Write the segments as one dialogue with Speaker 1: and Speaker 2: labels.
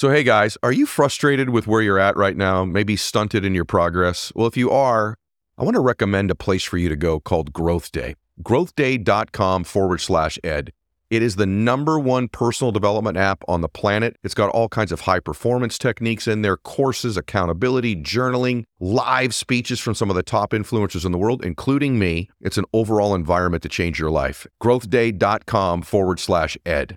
Speaker 1: So, hey guys, are you frustrated with where you're at right now? Maybe stunted in your progress? Well, if you are, I want to recommend a place for you to go called Growth Day. Growthday.com forward slash ed. It is the number one personal development app on the planet. It's got all kinds of high performance techniques in there, courses, accountability, journaling, live speeches from some of the top influencers in the world, including me. It's an overall environment to change your life. Growthday.com forward slash ed.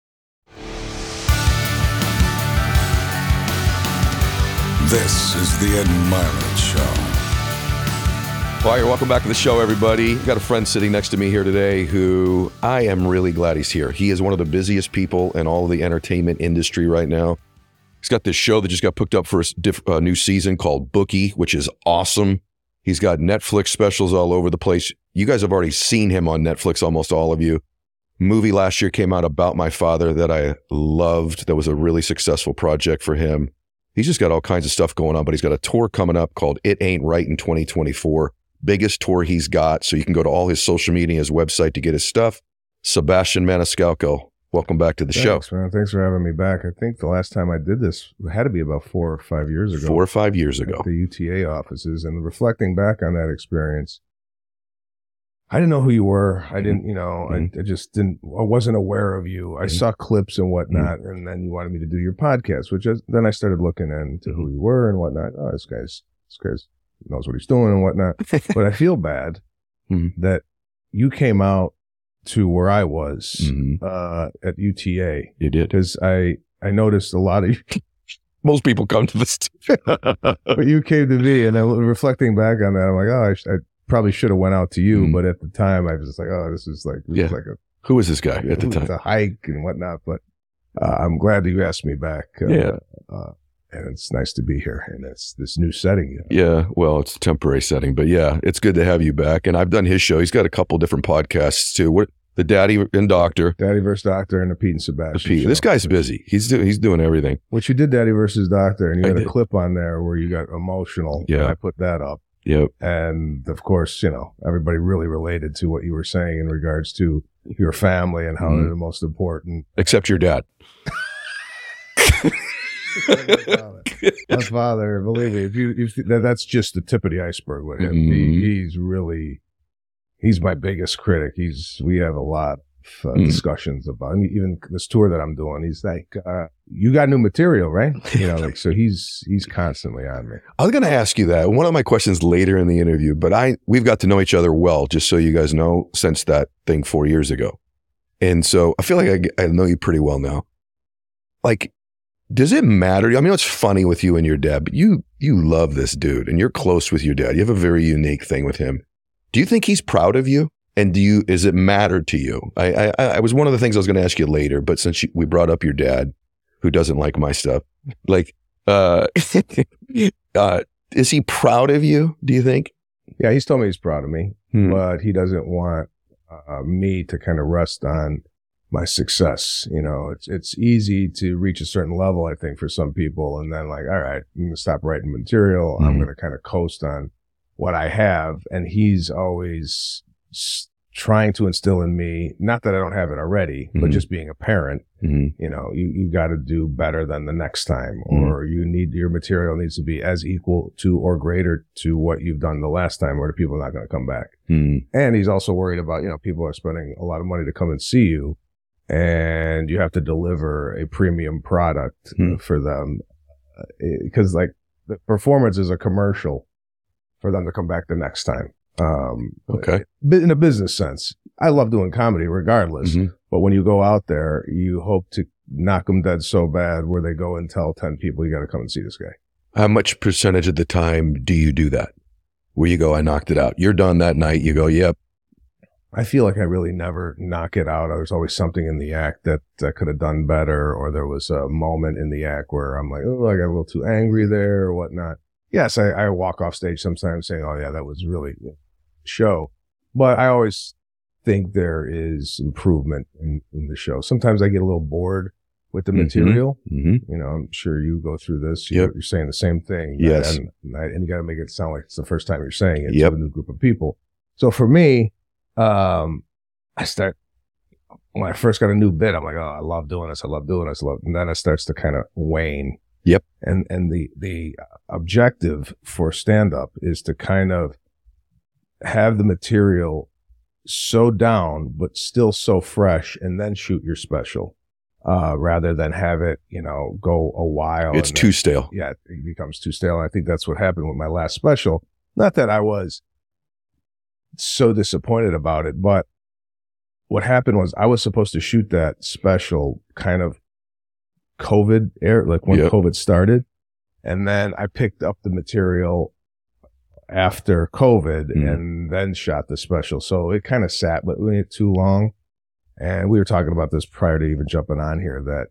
Speaker 2: This is the Ed Mylett Show.
Speaker 1: Well, you're welcome back to the show, everybody. Got a friend sitting next to me here today who I am really glad he's here. He is one of the busiest people in all of the entertainment industry right now. He's got this show that just got picked up for a diff- new season called Bookie, which is awesome. He's got Netflix specials all over the place. You guys have already seen him on Netflix, almost all of you. Movie last year came out about my father that I loved. That was a really successful project for him. He's just got all kinds of stuff going on, but he's got a tour coming up called It Ain't Right in 2024. Biggest tour he's got. So you can go to all his social media, his website to get his stuff. Sebastian Maniscalco, welcome back to the
Speaker 3: Thanks,
Speaker 1: show.
Speaker 3: man. Thanks for having me back. I think the last time I did this had to be about four or five years ago.
Speaker 1: Four or five years ago.
Speaker 3: the UTA offices, and reflecting back on that experience, I didn't know who you were. I mm-hmm. didn't, you know, I, mm-hmm. I just didn't. I wasn't aware of you. I
Speaker 1: Mhm.
Speaker 3: saw clips and mm-hmm. whatnot, and then you wanted me to do your podcast, which is, then I started looking into who you were and whatnot. Oh, this guy's this guy's knows what he's doing and whatnot. but I feel bad that you came out to where I was uh, at UTA
Speaker 1: You did.
Speaker 3: because I I noticed a lot of
Speaker 1: Most people come to this.
Speaker 3: but you came to me, and I reflecting back on that, I'm like, oh, I, I probably should have went out to you,
Speaker 1: Mhm.
Speaker 3: but at the time, I was just like, oh, this is like this
Speaker 1: Yeah.
Speaker 3: is like a
Speaker 1: Who was this guy at the
Speaker 3: it's
Speaker 1: time?
Speaker 3: a hike and whatnot. But uh, I'm glad that you asked me back. Uh,
Speaker 1: Yeah.
Speaker 3: uh, and it's nice to be here in this this new setting. You know?
Speaker 1: Yeah, well, it's a temporary setting, but yeah, it's good to have you back. And I've done his show. He's got a couple different podcasts too. What the Daddy and Doctor.
Speaker 3: Daddy versus Doctor and the Pete and
Speaker 1: The
Speaker 3: Sebastian.
Speaker 1: P.
Speaker 3: show.
Speaker 1: This guy's busy. He's do, he's doing everything.
Speaker 3: Which you did, Daddy versus Doctor, and you
Speaker 1: I
Speaker 3: had a clip on there where you got emotional.
Speaker 1: Yeah.
Speaker 3: and I put that up.
Speaker 1: Yep.
Speaker 3: And of course, you know, everybody really related to what you were saying in regards to your family and how
Speaker 1: Mhm.
Speaker 3: they're the most important.
Speaker 1: Except your dad.
Speaker 3: my, father. Believe me, if you, if that, that's just the tip of the iceberg with him.
Speaker 1: Mhm.
Speaker 3: He, he's really, he's my biggest critic. He's, we have a lot uh,
Speaker 1: Mm.
Speaker 3: discussions about I mean, even this tour that I'm doing. He's like, uh, you got new material, right? You know, like, so he's, he's constantly on me.
Speaker 1: I was going to ask you that. One of my questions later in the interview, but I we've got to know each other well, just so you guys know, since that thing four years ago, and so I feel like I, I know you pretty well now. Like, does it matter? I mean, it's funny with you and your dad, but you you love this dude, and you're close with your dad. You have a very unique thing with him. Do you think he's proud of you? And do you is it mattered to you? I I, I was one of the things I was going to ask you later, but since you, we brought up your dad, who doesn't like my stuff, like, uh, uh, is he proud of you? Do you think?
Speaker 3: Yeah, he's told me he's proud of me,
Speaker 1: Hmm.
Speaker 3: but he doesn't want uh, me to kind of rest on my success. You know, it's it's easy to reach a certain level, I think, for some people, and then like, all right, I'm gonna stop writing material. I'm
Speaker 1: Mhm.
Speaker 3: gonna kind of coast on what I have, and he's always trying to instill in me, not that I don't have it already, but
Speaker 1: Mhm.
Speaker 3: just being a parent.
Speaker 1: Mhm.
Speaker 3: You know, you you got to do better than the next time,
Speaker 1: Mhm.
Speaker 3: or you need your material needs to be as equal to or greater to what you've done the last time, or the people are not going to come back.
Speaker 1: Hmm.
Speaker 3: And he's also worried about, you know, people are spending a lot of money to come and see you. and you have to deliver a premium product
Speaker 1: Hmm.
Speaker 3: for them because like the performance is a commercial for them to come back the next time. Um,
Speaker 1: Okay.
Speaker 3: but in a business sense, I love doing comedy regardless.
Speaker 1: Mhm.
Speaker 3: But when you go out there, you hope to knock them dead so bad where they go and tell 10 people, you got to come and see this guy.
Speaker 1: How much percentage of the time do you do that? Where you go, I knocked it out. You're done that night. You go, yep.
Speaker 3: I feel like I really never knock it out. There's always something in the act that I could have done better, or there was a moment in the act where I'm like, oh, I got a little too angry there or whatnot. Yes, I, I walk off stage sometimes saying, oh, yeah, that was really show. But I always think there is improvement in, in the show. Sometimes I get a little bored with the
Speaker 1: Mhm.
Speaker 3: material.
Speaker 1: hmm
Speaker 3: You know, I'm sure you go through this.
Speaker 1: Yep.
Speaker 3: You're, you're saying the same thing.
Speaker 1: Yes.
Speaker 3: And, and you got to make it sound like it's the first time you're saying it
Speaker 1: Yep.
Speaker 3: to a new group of people. So for me, um, I start, when I first got a new bit, I'm like, oh, I love doing this. I love doing this. I love, and then it starts to kind of wane.
Speaker 1: Yep.
Speaker 3: And, and the, the objective for stand up is to kind of have the material so down, but still so fresh and then shoot your special. Uh, rather than have it, you know, go a while.
Speaker 1: It's too
Speaker 3: then-
Speaker 1: stale.
Speaker 3: yeah, it becomes too stale. And I think that's what happened with my last special. Not that I was so disappointed about it, but what happened was I was supposed to shoot that special kind of COVID air, like when
Speaker 1: Yep.
Speaker 3: COVID started. And then I picked up the material after COVID
Speaker 1: Mhm.
Speaker 3: and then shot the special. So it kind of sat with me too long. And we were talking about this prior to even jumping on here that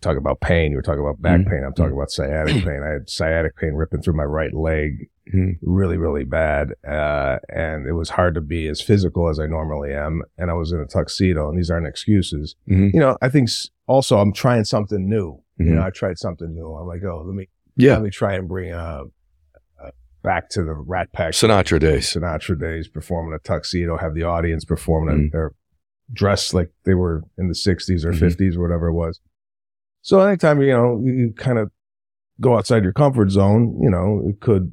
Speaker 3: talking about pain. You were talking about back
Speaker 1: Mhm.
Speaker 3: pain. I'm talking about sciatic pain. I had sciatic pain ripping through my right leg
Speaker 1: Mhm.
Speaker 3: really, really bad. Uh, and it was hard to be as physical as I normally am. And I was in a tuxedo, and these aren't excuses.
Speaker 1: Mhm.
Speaker 3: You know, I think also I'm trying something new. You
Speaker 1: Mhm.
Speaker 3: know, I tried something new. I'm like, oh, let me
Speaker 1: Yeah.
Speaker 3: let me try and bring uh, uh back to the Rat Pack
Speaker 1: Sinatra days.
Speaker 3: Sinatra days, performing a tuxedo, have the audience performing
Speaker 1: Mhm.
Speaker 3: a, or dressed like they were in the 60s or
Speaker 1: Mhm.
Speaker 3: 50s or whatever it was. So anytime you know you, kind of go outside your comfort zone, you know it could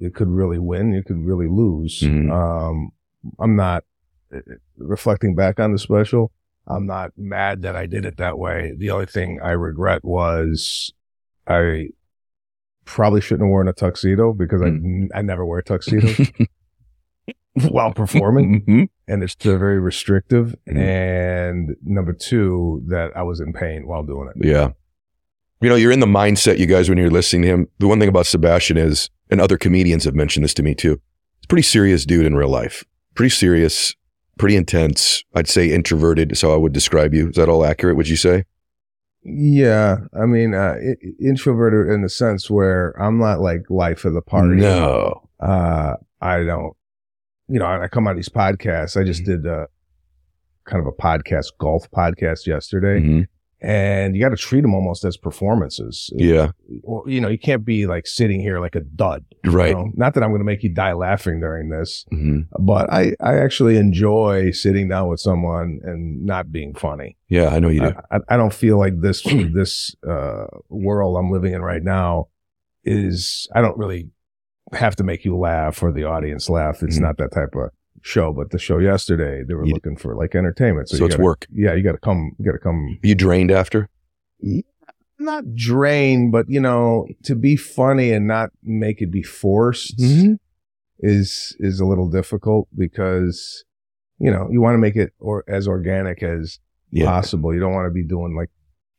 Speaker 3: it could really win, you could really lose.
Speaker 1: Mhm.
Speaker 3: Um, I'm not uh, reflecting back on the special. I'm not mad that I did it that way. The only thing I regret was I probably shouldn't have worn a tuxedo because
Speaker 1: Mm.
Speaker 3: I I never wear tuxedos while performing
Speaker 1: Mhm.
Speaker 3: and it's very restrictive.
Speaker 1: Mhm.
Speaker 3: And number two, that I was in pain while doing it.
Speaker 1: Yeah. You know, you're in the mindset, you guys, when you're listening to him. The one thing about Sebastian is, and other comedians have mentioned this to me too, he's a pretty serious dude in real life. Pretty serious, pretty intense. I'd say introverted. So I would describe you. Is that all accurate, would you say?
Speaker 3: Yeah, I mean, uh, i- introverted in the sense where I'm not like life of the party.
Speaker 1: No.
Speaker 3: uh, I don't. You know, I come on these podcasts. I
Speaker 1: Mm-hmm.
Speaker 3: just did a kind of a podcast, golf podcast yesterday,
Speaker 1: Mhm.
Speaker 3: And you got to treat them almost as performances.
Speaker 1: Yeah.
Speaker 3: You know, you can't be like sitting here like a dud. you
Speaker 1: Right.
Speaker 3: know? Not that I'm going to make you die laughing during this.
Speaker 1: Mhm.
Speaker 3: but I, I actually enjoy sitting down with someone and not being funny.
Speaker 1: Yeah, I know you do.
Speaker 3: I, I, I don't feel like this this uh, world I'm living in right now is. I don't really have to make you laugh or the audience laugh. It's
Speaker 1: Mhm.
Speaker 3: not that type of show. But the show yesterday, they were
Speaker 1: You-
Speaker 3: looking for like entertainment.
Speaker 1: so
Speaker 3: you
Speaker 1: it's
Speaker 3: gotta-
Speaker 1: work.
Speaker 3: Yeah, you got to come. You got to come.
Speaker 1: You drained after?
Speaker 3: Not drain, but you know, to be funny and not make it be forced.
Speaker 1: Mm-hmm.
Speaker 3: is is a little difficult because you know you want to make it or as organic as
Speaker 1: Yeah.
Speaker 3: possible. You don't want to be doing like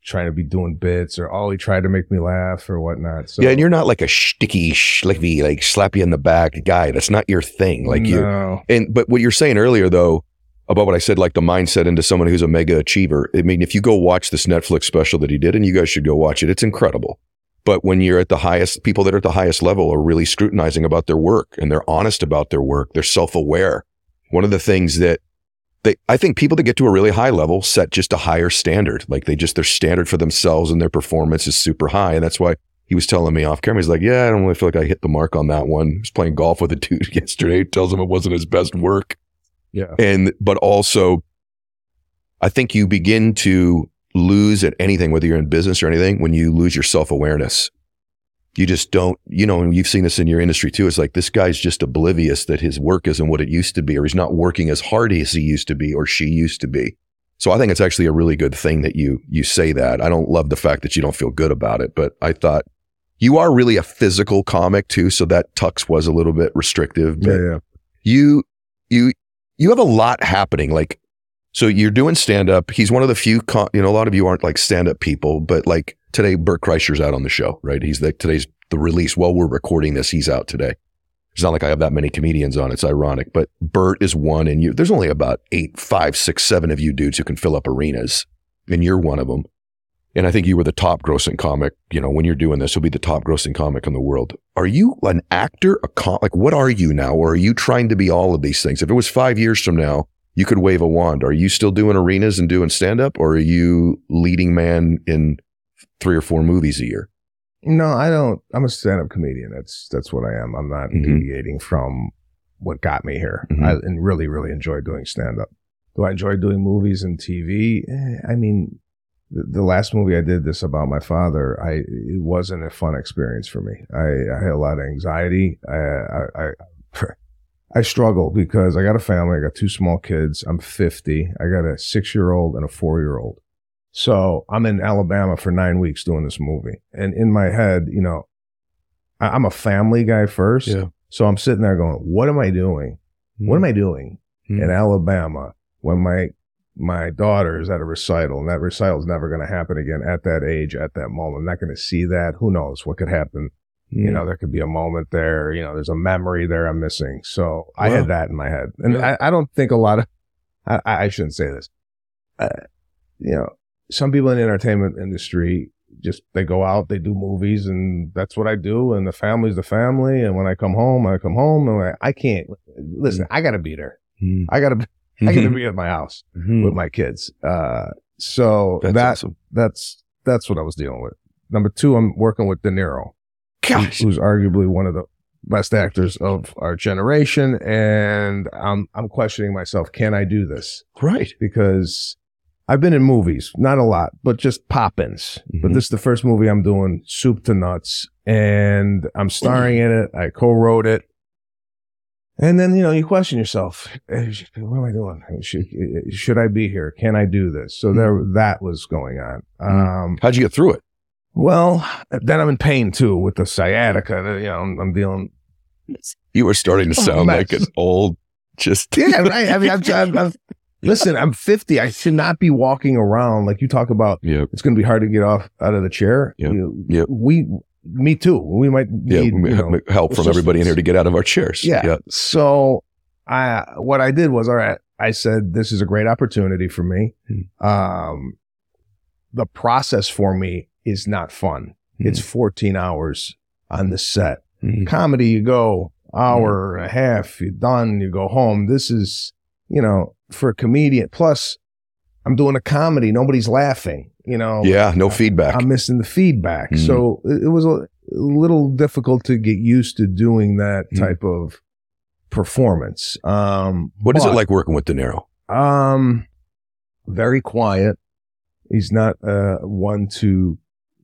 Speaker 3: trying to be doing bits or he tried to make me laugh or whatnot. So
Speaker 1: yeah, and you're not like a sticky, slicky, like slap you in the back guy. That's not your thing. Like you,
Speaker 3: no.
Speaker 1: And but what you're saying earlier though about what I said, like the mindset into someone who's a mega achiever. I mean, if you go watch this Netflix special that he did, and you guys should go watch it, it's incredible. But when you're at the highest, people that are at the highest level are really scrutinizing about their work and they're honest about their work. They're self-aware. One of the things that they, I think people that get to a really high level set just a higher standard. Like they just, their standard for themselves and their performance is super high. And that's why he was telling me off camera. He's like, yeah, I don't really feel like I hit the mark on that one. He was playing golf with a dude yesterday. Tells him it wasn't his best work
Speaker 3: Yeah.
Speaker 1: and but also i think you begin to lose at anything whether you're in business or anything when you lose your self-awareness you just don't you know and you've seen this in your industry too it's like this guy's just oblivious that his work isn't what it used to be or he's not working as hard as he used to be or she used to be So I think it's actually a really good thing that you you say that. I don't love the fact that you don't feel good about it, but I thought you are really a physical comic too, so that tux was a little bit restrictive. But
Speaker 3: Yeah, yeah.
Speaker 1: you you you have a lot happening. Like, so you're doing stand up. He's one of the few, con- you know, a lot of you aren't like stand up people, but like today, Bert Kreischer's out on the show, right? He's the today's the release. While we're recording this, he's out today. It's not like I have that many comedians on. It's ironic, but Bert is one, and you. There's only about eight, five, six, seven of you dudes who can fill up arenas, and you're one of them. And I think you were the top grossing comic. You know, when you're doing this, you'll be the top grossing comic in the world. Are you an actor, a com- like what are you now, or are you trying to be all of these things? If it was five years from now, you could wave a wand. Are you still doing arenas and doing stand up, or are you leading man in three or four movies a year?
Speaker 3: No, I don't. I'm a stand-up comedian. That's that's what I am. I'm not
Speaker 1: Mhm.
Speaker 3: deviating from what got me here.
Speaker 1: Mhm.
Speaker 3: I and really, really enjoy doing stand-up. Do I enjoy doing movies and TV? Eh, I mean, the, the last movie I did this about my father. I it wasn't a fun experience for me. I, I had a lot of anxiety. I, I I I struggle because I got a family. I got two small kids. I'm 50. I got a six-year-old and a four-year-old. So I'm in Alabama for nine weeks doing this movie. And in my head, you know, I, I'm a family guy first.
Speaker 1: Yeah.
Speaker 3: So I'm sitting there going, what am I doing? What am I doing
Speaker 1: Hmm.
Speaker 3: in Alabama when my my daughter is at a recital and that recital is never going to happen again at that age, at that moment. I'm not going to see that. Who knows what could happen?
Speaker 1: Hmm.
Speaker 3: You know, there could be a moment there. You know, there's a memory there I'm missing. So I had that in my head. And
Speaker 1: Yeah.
Speaker 3: I, I don't think a lot of, I, I shouldn't say this. Uh, you know, some people in the entertainment industry just, they go out, they do movies and that's what I do. And the family's the family. And when I come home, I come home and I, I can't, listen, I got to be there.
Speaker 1: Hmm.
Speaker 3: I got to, I got to be at my house
Speaker 1: Hmm.
Speaker 3: with my kids. Uh, so
Speaker 1: That's
Speaker 3: that,
Speaker 1: awesome.
Speaker 3: that's, that's what I was dealing with. Number two, I'm working with De Niro
Speaker 1: Gosh.
Speaker 3: who's arguably one of the best actors of our generation. And I'm, I'm questioning myself, can I do this?
Speaker 1: Right.
Speaker 3: Because I've been in movies, not a lot, but just pop-ins. But
Speaker 1: Mhm.
Speaker 3: this is the first movie I'm doing soup to nuts and I'm starring in it. I co-wrote it. And then, you know, you question yourself, eh, what am I doing? Should, should I be here? Can I do this? So there, that was going on. Um,
Speaker 1: How'd you get through it?
Speaker 3: well, then I'm in pain too with the sciatica. You know, I'm, I'm dealing.
Speaker 1: You were starting to
Speaker 3: Oh,
Speaker 1: sound like an old, just
Speaker 3: Yeah, right. I mean, I'm, I'm, I'm, listen, I'm 50. I should not be walking around like you talk about.
Speaker 1: yeah,
Speaker 3: It's going to be hard to get off out of the chair.
Speaker 1: Yep.
Speaker 3: You
Speaker 1: Yep.
Speaker 3: We, me too. We might
Speaker 1: yeah.
Speaker 3: need
Speaker 1: we-
Speaker 3: you know,
Speaker 1: help from everybody in here to get out of our chairs.
Speaker 3: Yeah. So I, what I did was, all right, I said, this is a great opportunity for me.
Speaker 1: Hmm.
Speaker 3: Um, the process for me is not fun.
Speaker 1: Hmm.
Speaker 3: It's 14 hours on the set.
Speaker 1: Hmm.
Speaker 3: Comedy, you go hour and a half, you're done, you go home. This is, you know, for a comedian. Plus, I'm doing a comedy. Nobody's laughing, you know.
Speaker 1: Yeah. No feedback.
Speaker 3: I'm missing the feedback.
Speaker 1: Mhm.
Speaker 3: So it, it was a little difficult to get used to doing that
Speaker 1: Mhm.
Speaker 3: type of performance. Um,
Speaker 1: what is it like working with De Niro?
Speaker 3: Um, very quiet. He's not uh one to,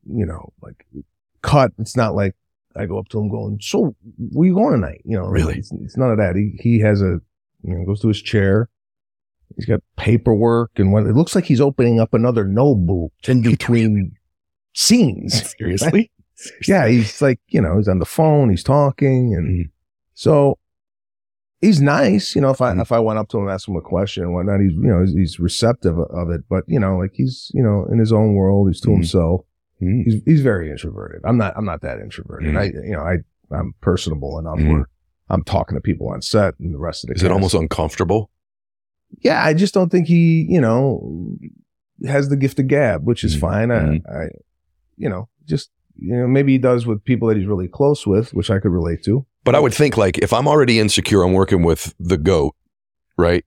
Speaker 3: you know, like cut. It's not like I go up to him going, "So, where you going tonight?" You know,
Speaker 1: Really?
Speaker 3: It's, it's none of that. He he has a, you know, goes to his chair. He's got paperwork and what it looks like he's opening up another notebook in between scenes.
Speaker 1: Seriously?
Speaker 3: Yeah, he's like, you know, he's on the phone, he's talking, and
Speaker 1: Mhm.
Speaker 3: so he's nice. You know, if I
Speaker 1: Mhm.
Speaker 3: if I went up to him, and asked him a question and whatnot, he's you know he's, he's receptive of it. But you know, like he's you know in his own world, he's to
Speaker 1: Mhm.
Speaker 3: himself.
Speaker 1: Hmm.
Speaker 3: He's he's very introverted. I'm not I'm not that introverted.
Speaker 1: Mhm.
Speaker 3: I you know I I'm personable enough
Speaker 1: Mhm.
Speaker 3: where I'm talking to people on set and the rest of the.
Speaker 1: Is it almost uncomfortable?
Speaker 3: Yeah, I just don't think he you know has the gift of gab, which is
Speaker 1: Mhm.
Speaker 3: fine. I,
Speaker 1: Mhm.
Speaker 3: I you know just you know maybe he does with people that he's really close with, which I could relate to.
Speaker 1: But I would think like if I'm already insecure, I'm working with the goat, right?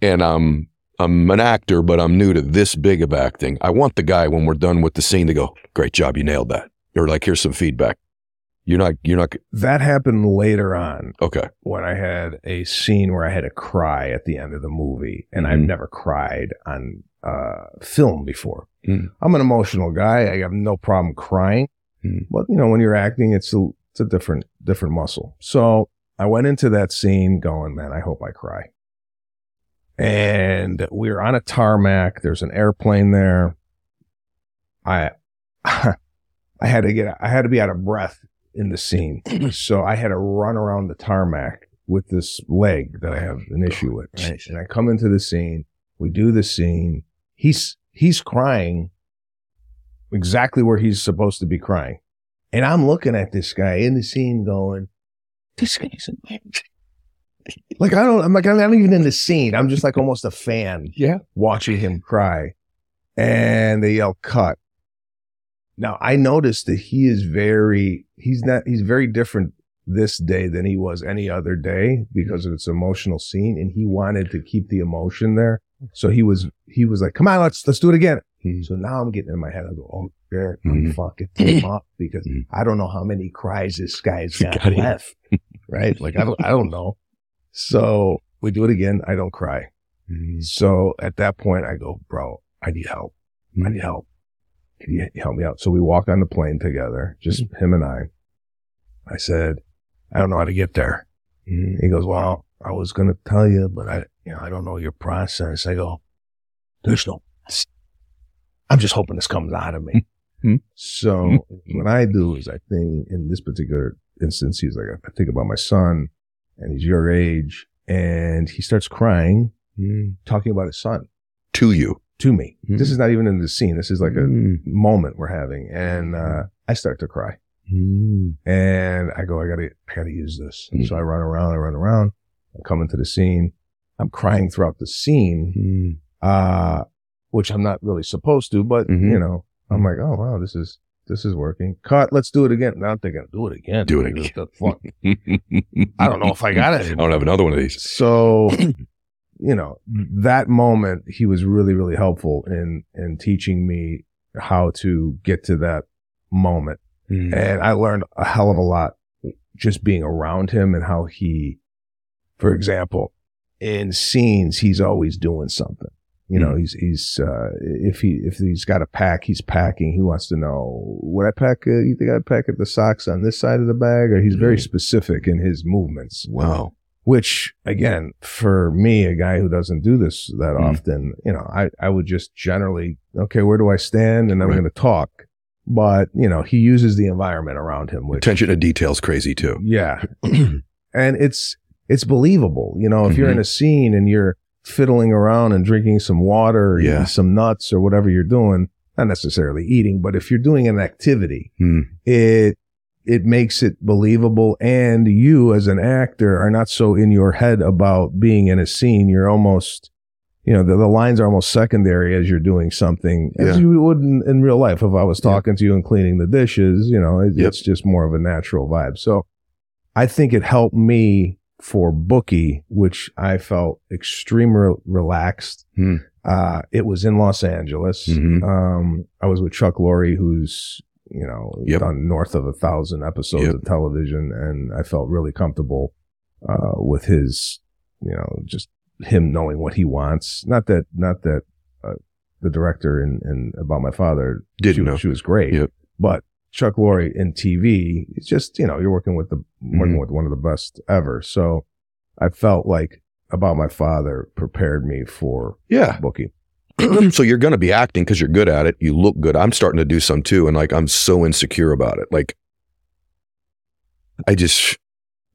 Speaker 1: And I'm I'm an actor, but I'm new to this big of acting. I want the guy when we're done with the scene to go, "Great job, you nailed that," or like, "Here's some feedback." You're not. You're not.
Speaker 3: That happened later on
Speaker 1: Okay.
Speaker 3: when I had a scene where I had to cry at the end of the movie, and I've
Speaker 1: Mhm.
Speaker 3: never cried on uh, film before.
Speaker 1: Mhm.
Speaker 3: I'm an emotional guy. I have no problem crying,
Speaker 1: Mhm.
Speaker 3: but you know, when you're acting, it's a it's a different different muscle. So I went into that scene going, man, I hope I cry. and we were on a tarmac. There's an airplane there. I, I had to get, I had to be out of breath in the scene, so I had to run around the tarmac with this leg that I have an issue with. Right? And I come into the scene. We do the scene. He's he's crying exactly where he's supposed to be crying, and I'm looking at this guy in the scene, going, "This guy's a man. like I don't. I'm like I'm not even in the scene. I'm just like almost a fan.
Speaker 1: Yeah.
Speaker 3: watching him cry, and they yell cut. Now I noticed that he is very. He's not. He's very different this day than he was any other day because of its emotional scene, and he wanted to keep the emotion there. So he was. He was like, "Come on, let's let's do it again."
Speaker 1: Mhm.
Speaker 3: So now I'm getting in my head. I go, "Oh, Garrett,
Speaker 1: Mhm.
Speaker 3: I'm fucking him up because
Speaker 1: Mhm.
Speaker 3: I don't know how many cries this guy's got
Speaker 1: Got
Speaker 3: left." right? Like I don't. I don't know. So we do it again. I don't cry. So at that point, I go, bro, I need help. I need help. Can you help me out? So we walk on the plane together, just mm-hmm. him and I. I said, I don't know how to get there. Mm-hmm. He goes, well, I was going to tell you, but I, you know, I don't know your process. I go, there's no, I'm just hoping this comes out of me.
Speaker 1: Hmm.
Speaker 3: So mm-hmm. what I do is I think in this particular instance, he's like, I think about my son and he's your age and he starts crying, talking about his son
Speaker 1: To you.
Speaker 3: To me.
Speaker 1: Hmm.
Speaker 3: This is not even in the scene. This is like a
Speaker 1: Mm.
Speaker 3: moment we're having. And, uh, I start to cry
Speaker 1: Mm.
Speaker 3: and I go, I gotta, I gotta use this.
Speaker 1: Mm.
Speaker 3: so I run around, I run around, I come into the scene. I'm crying throughout the scene, uh, which I'm not really supposed to, but
Speaker 1: Mhm.
Speaker 3: you know, I'm like, oh wow, this is, this is working. Cut. Let's do it again. Not thinking, do it again.
Speaker 1: Do it again.
Speaker 3: the fuck? I don't know if I got it.
Speaker 1: I don't have another one of these.
Speaker 3: So, you know, that moment, he was really, really helpful in, in teaching me how to get to that moment.
Speaker 1: Mm.
Speaker 3: And I learned a hell of a lot just being around him and how he, for example, in scenes, he's always doing something. You know,
Speaker 1: Mm.
Speaker 3: he's, he's, uh, if he, if he's got a pack, he's packing. He wants to know, would I pack, uh, you think I'd pack at the socks on this side of the bag? Or he's very
Speaker 1: Mm.
Speaker 3: specific in his movements
Speaker 1: Wow.
Speaker 3: Which again for me a guy who doesn't do this that
Speaker 1: Mm.
Speaker 3: often you know i i would just generally okay where do i stand and i'm
Speaker 1: Right.
Speaker 3: going to talk but you know he uses the environment around him which
Speaker 1: Attention to details crazy too.
Speaker 3: yeah and it's it's believable you know if you're in a scene and you're fiddling around and drinking some water
Speaker 1: Yeah.
Speaker 3: some nuts or whatever you're doing not necessarily eating but if you're doing an activity
Speaker 1: Hmm.
Speaker 3: it it makes it believable and you as an actor are not so in your head about being in a scene you're almost you know the, the lines are almost secondary as you're doing something as
Speaker 1: Yeah.
Speaker 3: you would in, in real life if i was talking to you and cleaning the dishes you know it,
Speaker 1: Yep.
Speaker 3: it's just more of a natural vibe so i think it helped me for bookie which i felt extremely relaxed
Speaker 1: Hmm.
Speaker 3: uh, it was in los angeles
Speaker 1: Mhm.
Speaker 3: um, i was with chuck Lorre, who's you know
Speaker 1: Yep.
Speaker 3: done north of a thousand episodes
Speaker 1: Yep.
Speaker 3: of television and i felt really comfortable uh, with his you know just him knowing what he wants not that not that uh, the director in, in about my father
Speaker 1: Didn't
Speaker 3: she,
Speaker 1: know.
Speaker 3: she was great
Speaker 1: Yep.
Speaker 3: but chuck Lorre in tv it's just you know you're working with the working
Speaker 1: Mhm.
Speaker 3: with one of the best ever so i felt like about my father prepared me for
Speaker 1: Yeah.
Speaker 3: bookie
Speaker 1: so you're going to be acting because you're good at it. You look good. I'm starting to do some too. And like, I'm so insecure about it. Like, I just,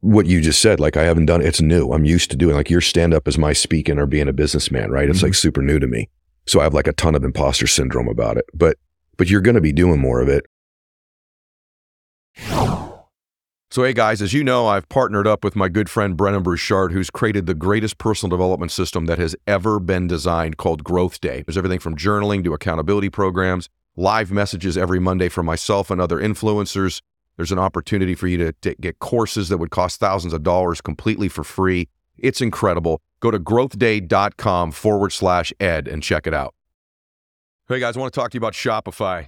Speaker 1: what you just said, like, I haven't done It's new. I'm used to doing like your stand up is my speaking or being a businessman, right? It's like mm-hmm. super new to me. So I have like a ton of imposter syndrome about it. But, but you're going to be doing more of it. So, hey guys, as you know, I've partnered up with my good friend Brendon Burchard, who's created the greatest personal development system that has ever been designed called Growth Day. There's everything from journaling to accountability programs, live messages every Monday from myself and other influencers. There's an opportunity for you to, to get courses that would cost thousands of dollars completely for free. It's incredible. Go to growthday.com forward slash ed and check it out. Hey guys, I want to talk to you about Shopify.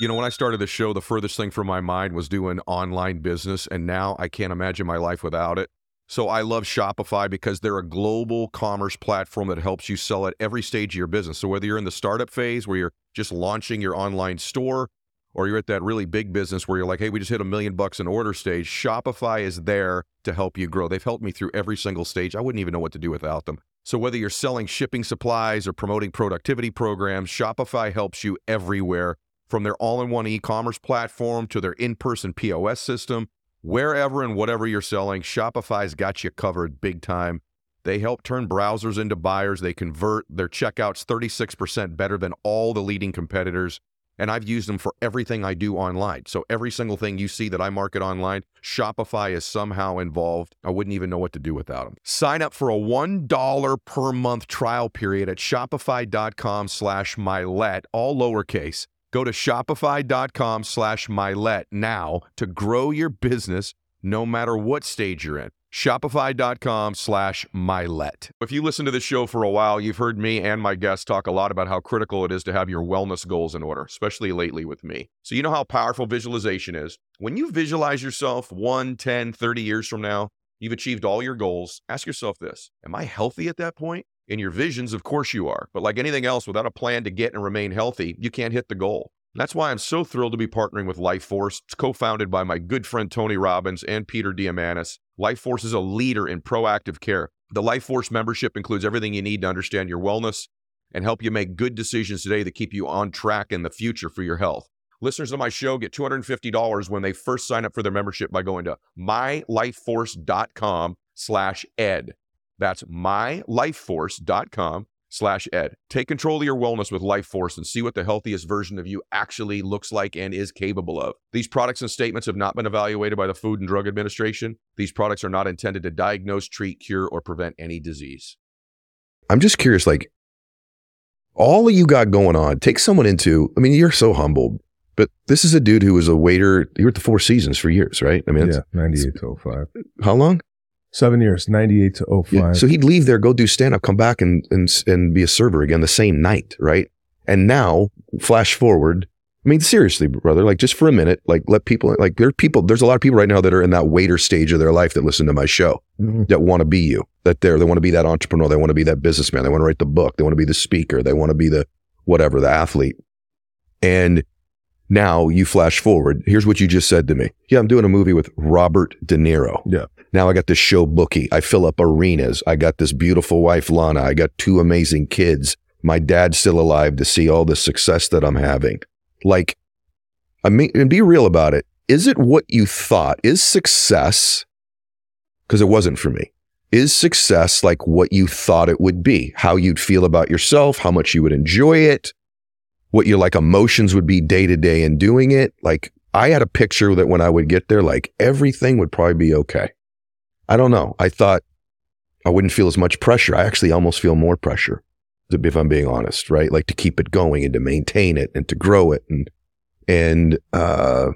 Speaker 1: You know, when I started the show, the furthest thing from my mind was doing online business, and now I can't imagine my life without it. So I love Shopify because they're a global commerce platform that helps you sell at every stage of your business. So whether you're in the startup phase where you're just launching your online store, or you're at that really big business where you're like, hey, we just hit a million bucks in order stage, Shopify is there to help you grow. They've helped me through every single stage. I wouldn't even know what to do without them. So, whether you're selling shipping supplies or promoting productivity programs, Shopify helps you everywhere from their all in one e commerce platform to their in person POS system. Wherever and whatever you're selling, Shopify's got you covered big time. They help turn browsers into buyers. They convert their checkouts 36% better than all the leading competitors and I've used them for everything I do online. So every single thing you see that I market online, Shopify is somehow involved. I wouldn't even know what to do without them. Sign up for a $1 per month trial period at shopify.com slash mylett, all lowercase. Go to shopify.com slash mylett now to grow your business no matter what stage you're in. Shopify.com slash mylett. If you listen to this show for a while, you've heard me and my guests talk a lot about how critical it is to have your wellness goals in order, especially lately with me. So you know how powerful visualization is. When you visualize yourself 1, 10, 30 years from now, you've achieved all your goals, ask yourself this, am I healthy at that point? In your visions, of course you are. But like anything else, without a plan to get and remain healthy, you can't hit the goal. That's why I'm so thrilled to be partnering with Life Force. It's co founded by my good friend Tony Robbins and Peter Diamandis. Life Force is a leader in proactive care. The Life Force membership includes everything you need to understand your wellness and help you make good decisions today that keep you on track in the future for your health. Listeners of my show get $250 when they first sign up for their membership by going to mylifeforce.com slash ed. That's mylifeforce.com slash ed. Take control of your wellness with Life Force and see what the healthiest version of you actually looks like and is capable of. These products and statements have not been evaluated by the Food and Drug Administration. These products are not intended to diagnose, treat, cure, or prevent any disease. I'm just curious, like, all you got going on, take someone into, I mean, you're so humbled, but this is a dude who was a waiter. You were at the Four Seasons for years, right? I mean,
Speaker 3: yeah, 98 to 05.
Speaker 1: How long?
Speaker 3: Seven years, 98 to 05.
Speaker 1: Yeah. So he'd leave there, go do stand up, come back and, and, and be a server again the same night, right? And now, flash forward. I mean, seriously, brother, like just for a minute, like let people, like there are people, there's a lot of people right now that are in that waiter stage of their life that listen to my show
Speaker 3: Mhm.
Speaker 1: that want to be you, that they're, they want to be that entrepreneur. They want to be that businessman. They want to write the book. They want to be the speaker. They want to be the whatever, the athlete. And now you flash forward. Here's what you just said to me. Yeah, I'm doing a movie with Robert De Niro.
Speaker 3: Yeah.
Speaker 1: Now I got this show bookie. I fill up arenas. I got this beautiful wife, Lana. I got two amazing kids. My dad's still alive to see all the success that I'm having. Like, I mean, and be real about it. Is it what you thought? Is success, because it wasn't for me, is success like what you thought it would be? How you'd feel about yourself, how much you would enjoy it, what your like emotions would be day to day in doing it? Like, I had a picture that when I would get there, like everything would probably be okay. I don't know. I thought I wouldn't feel as much pressure. I actually almost feel more pressure, if I'm being honest, right? Like to keep it going and to maintain it and to grow it. And, and, uh,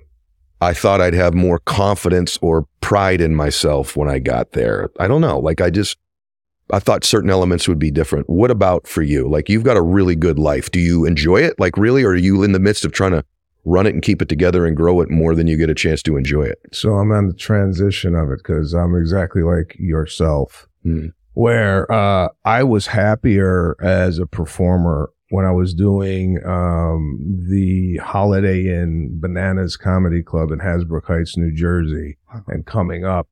Speaker 1: I thought I'd have more confidence or pride in myself when I got there. I don't know. Like I just, I thought certain elements would be different. What about for you? Like you've got a really good life. Do you enjoy it? Like really? Or are you in the midst of trying to run it and keep it together and grow it more than you get a chance to enjoy it?
Speaker 3: So I'm on the transition of it because I'm exactly like yourself,
Speaker 1: Hmm.
Speaker 3: where uh, I was happier as a performer when I was doing um, the Holiday Inn Bananas Comedy Club in Hasbrouck Heights, New Jersey, and coming up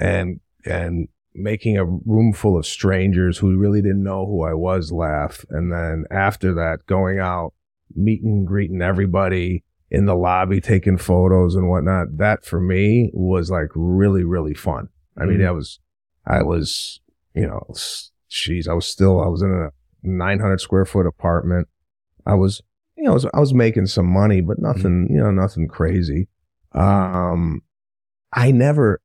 Speaker 3: and and making a room full of strangers who really didn't know who I was laugh, and then after that going out, meeting, greeting everybody in the lobby, taking photos and whatnot. That for me was like really, really fun. I mean,
Speaker 1: Mhm.
Speaker 3: I was, I was, you know, geez, I was still, I was in a 900 square foot apartment. I was, you know, I was, I was making some money, but nothing, you know, nothing crazy. Um, I never,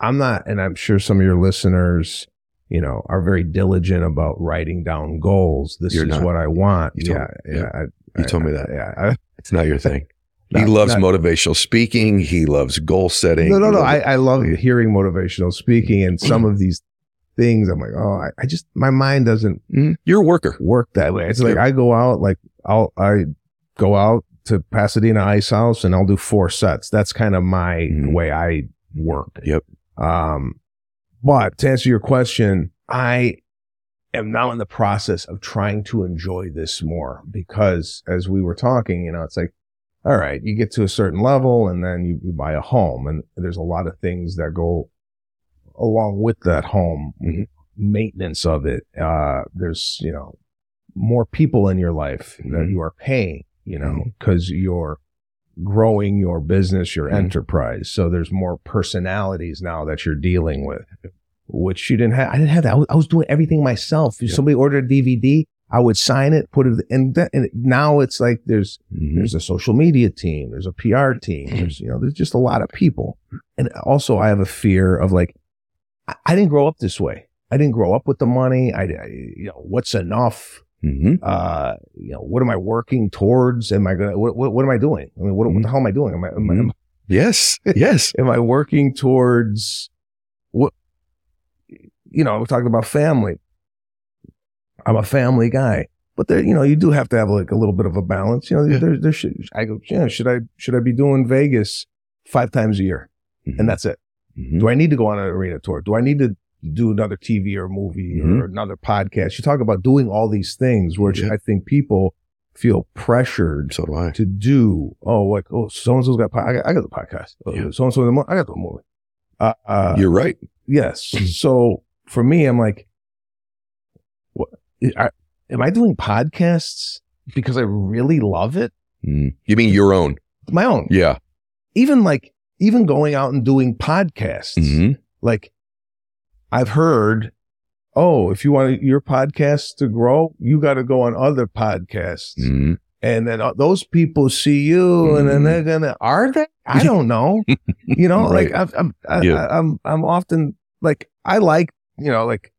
Speaker 3: I'm not, and I'm sure some of your listeners, you know, are very diligent about writing down goals. This
Speaker 1: You're
Speaker 3: is
Speaker 1: not.
Speaker 3: what I want.
Speaker 1: You told
Speaker 3: yeah, yeah. I,
Speaker 1: You
Speaker 3: I-
Speaker 1: told me that.
Speaker 3: Yeah. I,
Speaker 1: It's not your thing. he loves
Speaker 3: not-
Speaker 1: motivational speaking. He loves goal setting.
Speaker 3: no, no, no. I, I love hearing motivational speaking and some of these things. I'm like, oh, I, I just, my mind doesn't
Speaker 1: Mm, You're a worker.
Speaker 3: work that way. It's like
Speaker 1: Yeah.
Speaker 3: I go out, like I'll, I go out to Pasadena Ice House and I'll do four sets. That's kind of my
Speaker 1: Mhm.
Speaker 3: way I work.
Speaker 1: Yep.
Speaker 3: Um, but to answer your question, I am now in the process of trying to enjoy this more because as we were talking, you know, it's like, all right, you get to a certain level and then you, you buy a home and there's a lot of things that go along with that home.
Speaker 1: Mhm.
Speaker 3: maintenance of it. Uh, there's, you know, more people in your life that
Speaker 1: Mhm.
Speaker 3: you are paying, you know, because you're growing your business, your
Speaker 1: Mhm.
Speaker 3: enterprise. So there's more personalities now that you're dealing with, which you didn't have. I didn't have that. I was, I was doing everything myself. If
Speaker 1: Yeah.
Speaker 3: somebody ordered a DVD, I would sign it, put it, and, that, and now it's like there's
Speaker 1: Mhm.
Speaker 3: there's a social media team, there's a PR team, there's you know, there's just a lot of people. And also I have a fear of like I, I didn't grow up this way. I didn't grow up with the money. I, I you know, what's enough?
Speaker 1: Mhm.
Speaker 3: Uh, you know, what am I working towards? Am I gonna what what, what am I doing? I mean, what, what the hell am I doing? Am I, am, I, am,
Speaker 1: Yes. Yes.
Speaker 3: am I working towards what you know, we're talking about family. I'm a family guy. But there, you know, you do have to have like a little bit of a balance. You know,
Speaker 1: Yeah.
Speaker 3: there, there should, I go, yeah, should I, should I be doing Vegas five times a year? And that's it.
Speaker 1: Mhm.
Speaker 3: Do I need to go on an arena tour? Do I need to do another TV or movie
Speaker 1: Mhm.
Speaker 3: or another podcast? You talk about doing all these things, which
Speaker 1: Yeah.
Speaker 3: I think people feel pressured
Speaker 1: so do I.
Speaker 3: to do. Oh, like, oh, so and so's got, I got, I got the podcast.
Speaker 1: Yeah.
Speaker 3: So and so, I got the movie. Uh, uh,
Speaker 1: You're right.
Speaker 3: yes. so for me, I'm like? I, am I doing podcasts because I really love it?
Speaker 1: Mm. You mean your own?
Speaker 3: My own.
Speaker 1: Yeah.
Speaker 3: Even like, even going out and doing podcasts.
Speaker 1: Mhm.
Speaker 3: Like, I've heard, oh, if you want your podcast to grow, you got to go on other podcasts.
Speaker 1: Mhm.
Speaker 3: And then uh, those people see you, and then they're gonna are they? I don't know. you know,
Speaker 1: Right.
Speaker 3: like I've, I'm, I,
Speaker 1: Yeah.
Speaker 3: I, I'm, I'm often like I like you know like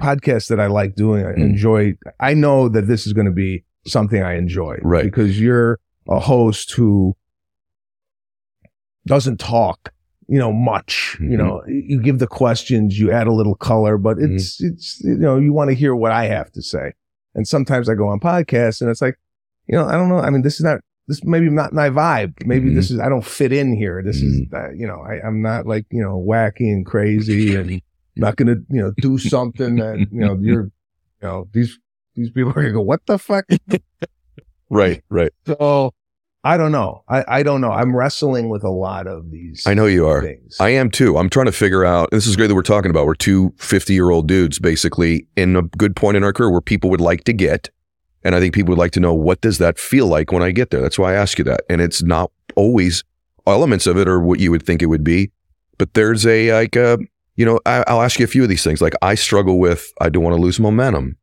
Speaker 3: podcasts that I like doing. I
Speaker 1: Mm.
Speaker 3: enjoy. I know that this is going to be something I enjoy,
Speaker 1: Right.
Speaker 3: Because you're a host who doesn't talk, you know, much. You
Speaker 1: Mhm.
Speaker 3: know, you give the questions, you add a little color, but
Speaker 1: Mm-hmm.
Speaker 3: it's it's you know you want to hear what I have to say. And sometimes I go on podcasts, and it's like, you know, I don't know. I mean, this is not this maybe not my vibe. Maybe
Speaker 1: Mhm.
Speaker 3: this is I don't fit in here. This is
Speaker 1: Mm-hmm.
Speaker 3: uh, you know I, I'm not like you know wacky and crazy and not gonna you know do something that you know you're you know these these people are gonna go what the fuck.
Speaker 1: Right. Right.
Speaker 3: So I don't know. I I don't know. I'm wrestling with a lot of these.
Speaker 1: I know you are.
Speaker 3: things.
Speaker 1: I am too. I'm trying to figure out. This is great that we're talking about. We're two 50 year old dudes, basically, in a good point in our career where people would like to get. And I think people would like to know what does that feel like when I get there. That's why I ask you that. And it's not always elements of it or what you would think it would be, but there's a like uh, you know, I, I'll ask you a few of these things. Like I struggle with, I don't want to lose momentum.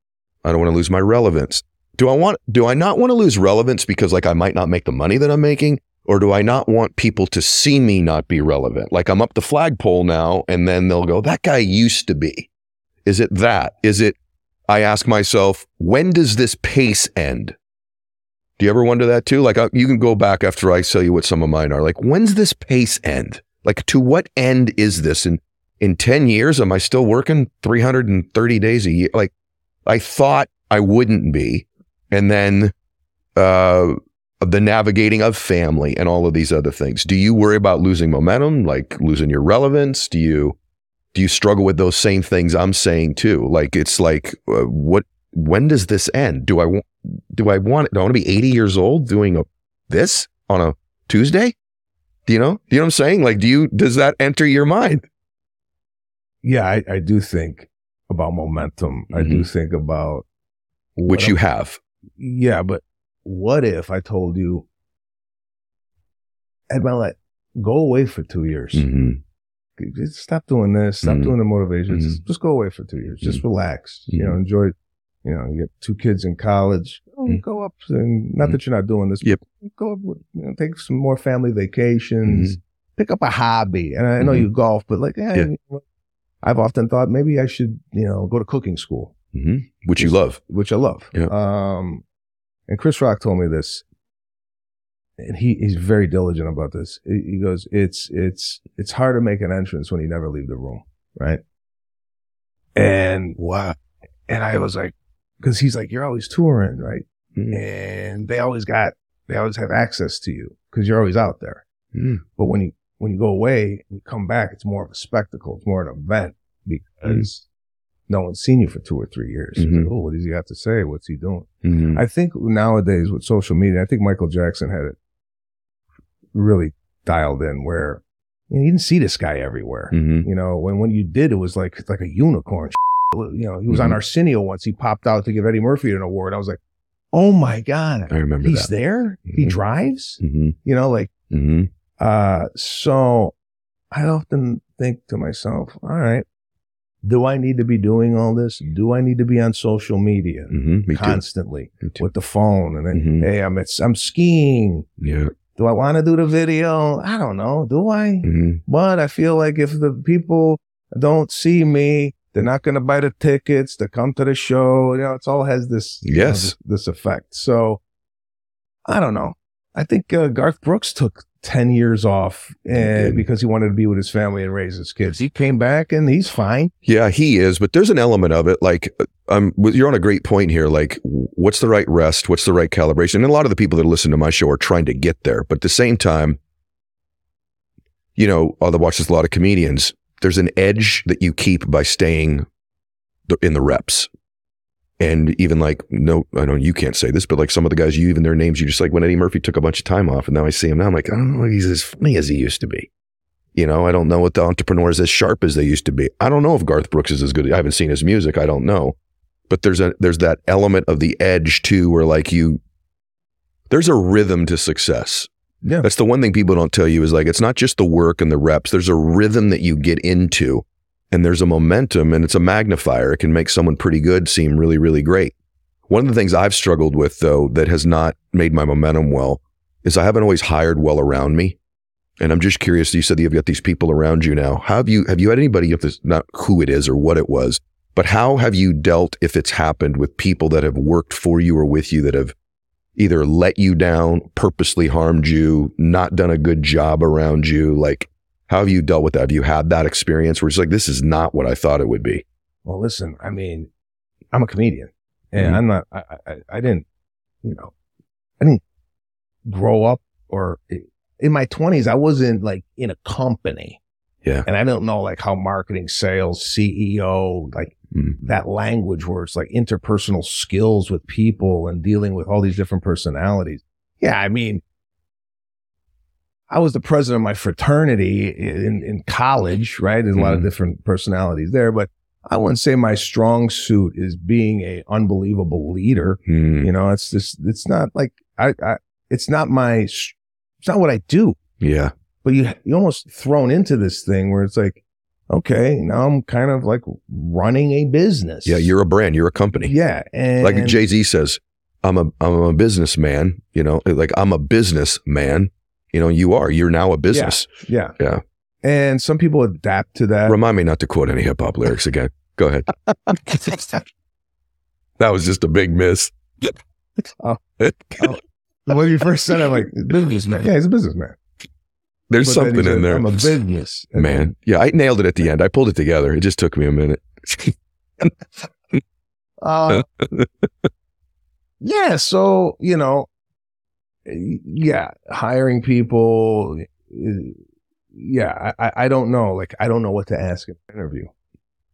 Speaker 1: I don't want to lose my relevance. Do I want? Do I not want to lose relevance because like I might not make the money that I'm making? or do I not want people to see me not be relevant? Like I'm up the flagpole now, and then they'll go, that guy used to be. Is it that? Is it, I ask myself, when does this pace end? Do you ever wonder that too? Like I, you can go back after I tell you what some of mine are. Like, when's this pace end? Like, to what end is this? In, in 10 years, am I still working 330 days a year? Like, I thought I wouldn't be. And then, uh, the navigating of family and all of these other things. Do you worry about losing momentum, like losing your relevance? Do you do you struggle with those same things I'm saying too? Like it's like uh, what when does this end? Do I want do I want do I want to be 80 years old doing a this on a Tuesday? Do you know? Do you know what I'm saying? Like do you does that enter your mind?
Speaker 3: Yeah, I, I do think about momentum. I do think about
Speaker 1: Which you have.
Speaker 3: Yeah, but what if I told you, Ed Mylett, go away for two years.
Speaker 1: Mhm.
Speaker 3: Just stop doing this. Stop
Speaker 1: Mhm.
Speaker 3: doing the motivation.
Speaker 1: Mhm.
Speaker 3: Just, just go away for two years. Just
Speaker 1: Mm-hmm.
Speaker 3: relax. You know, enjoy. You know, you get two kids in college. Oh. Go up and not that you're not doing this.
Speaker 1: Yep.
Speaker 3: but Go up. You know, take some more family vacations. Pick up a hobby. And I know you golf, but like, Yeah. I've often thought maybe I should, you know, go to cooking school
Speaker 1: Mhm. Which you love.
Speaker 3: which I love.
Speaker 1: Yeah.
Speaker 3: Um, and Chris Rock told me this, and he, he's very diligent about this. He goes, "It's it's it's hard to make an entrance when you never leave the room, right?" And
Speaker 1: Wow.
Speaker 3: and I was like, because he's like, "You're always touring, right?"
Speaker 1: Mhm.
Speaker 3: And they always got they always have access to you because you're always out there.
Speaker 1: Mhm.
Speaker 3: But when you when you go away and you come back, it's more of a spectacle. It's more an event because no one's seen you for two or three years.
Speaker 1: Mhm.
Speaker 3: like, oh, what does he got to say? What's he doing?
Speaker 1: Mhm.
Speaker 3: I think nowadays with social media, I think Michael Jackson had it really dialed in where you, know, you didn't see this guy everywhere.
Speaker 1: Mhm.
Speaker 3: You know, when when you did, it was like it's like a unicorn. you know, he was on
Speaker 1: Mhm.
Speaker 3: Arsenio once. He popped out to give Eddie Murphy an award. I was like, oh my God.
Speaker 1: I remember
Speaker 3: He's
Speaker 1: that.
Speaker 3: there. He
Speaker 1: Mhm.
Speaker 3: drives,
Speaker 1: Mm-hmm.
Speaker 3: you know, like,
Speaker 1: Mm-hmm.
Speaker 3: Uh, so I often think to myself, all right, do I need to be doing all this? Do I need to be on social media
Speaker 1: Mm-hmm. Me
Speaker 3: constantly
Speaker 1: Me
Speaker 3: with the phone? And then,
Speaker 1: Mhm.
Speaker 3: hey, I'm I'm skiing.
Speaker 1: Yeah.
Speaker 3: Do I want to do the video? I don't know. Do I?
Speaker 1: Mm-hmm.
Speaker 3: But I feel like if the people don't see me, they're not going to buy the tickets to come to the show. You know, it's all has this, you know,
Speaker 1: Yes.
Speaker 3: this, this effect. So I don't know. I think uh, Garth Brooks took 10 years off and because he wanted to be with his family and raise his kids. He came back and he's fine.
Speaker 1: Yeah, he is, but there's an element of it. Like, um, you're on a great point here. Like, what's the right rest? What's the right calibration? And a lot of the people that listen to my show are trying to get there, but at the same time, you know, I watch this a lot of comedians. There's an edge that you keep by staying in the reps. And even like, no, I know you can't say this, but like some of the guys, you even their names, you just like when Eddie Murphy took a bunch of time off and now I see him now, I'm like, I don't know if he's as funny as he used to be. You know, I don't know what the entrepreneurs as sharp as they used to be. I don't know if Garth Brooks is as good. I haven't seen his music. I don't know. But there's a there's that element of the edge too, where like you there's a rhythm to success.
Speaker 3: Yeah.
Speaker 1: That's the one thing people don't tell you is like it's not just the work and the reps. There's a rhythm that you get into and there's a momentum and it's a magnifier. It can make someone pretty good seem really, really great. One of the things I've struggled with though that has not made my momentum well is I haven't always hired well around me. And I'm just curious, you said you've got these people around you now. How have you have you had anybody if it's not who it is or what it was, but how have you dealt if it's happened with people that have worked for you or with you that have either let you down, purposely harmed you, not done a good job around you? Like, how have you dealt with that? Have you had that experience where it's like, this is not what I thought it would be?
Speaker 3: Well, listen, I mean, I'm a comedian and
Speaker 1: Mhm.
Speaker 3: I'm not, I, I, I didn't, you know, I didn't grow up or in my twenties, I wasn't like in a company.
Speaker 1: Yeah.
Speaker 3: And I don't know like how marketing, sales, CEO, like
Speaker 1: Mm.
Speaker 3: that language where it's like interpersonal skills with people and dealing with all these different personalities. Yeah. I mean, I was the president of my fraternity in, in college, right? There's a lot of
Speaker 1: Mhm.
Speaker 3: different personalities there, but I wouldn't say my strong suit is being a unbelievable leader.
Speaker 1: Hmm.
Speaker 3: You know, it's just, it's not like I, I it's not my, it's not what I do,
Speaker 1: Yeah.
Speaker 3: but you, you almost thrown into this thing where it's like, okay, now I'm kind of like running a business.
Speaker 1: Yeah. You're a brand. You're a company.
Speaker 3: yeah. And
Speaker 1: like Jay Z says, I'm a I'm a businessman. You know, like I'm a businessman. You know, you are. You're now a business.
Speaker 3: yeah.
Speaker 1: Yeah.
Speaker 3: And some people adapt to that.
Speaker 1: Remind me not to quote any hip hop lyrics again. Go ahead. That was just a big miss. Yep.
Speaker 3: Oh. when you first said it, I'm like, businessman. Yeah, he's a businessman.
Speaker 1: There's
Speaker 3: But
Speaker 1: something in there.
Speaker 3: I'm a business
Speaker 1: Man. Yeah, I nailed it at the end. I pulled it together. It just took me a minute.
Speaker 3: Uh, yeah. So, you know, yeah, hiring people. Yeah. I, I- don't know. Like, I don't know what to ask in an interview.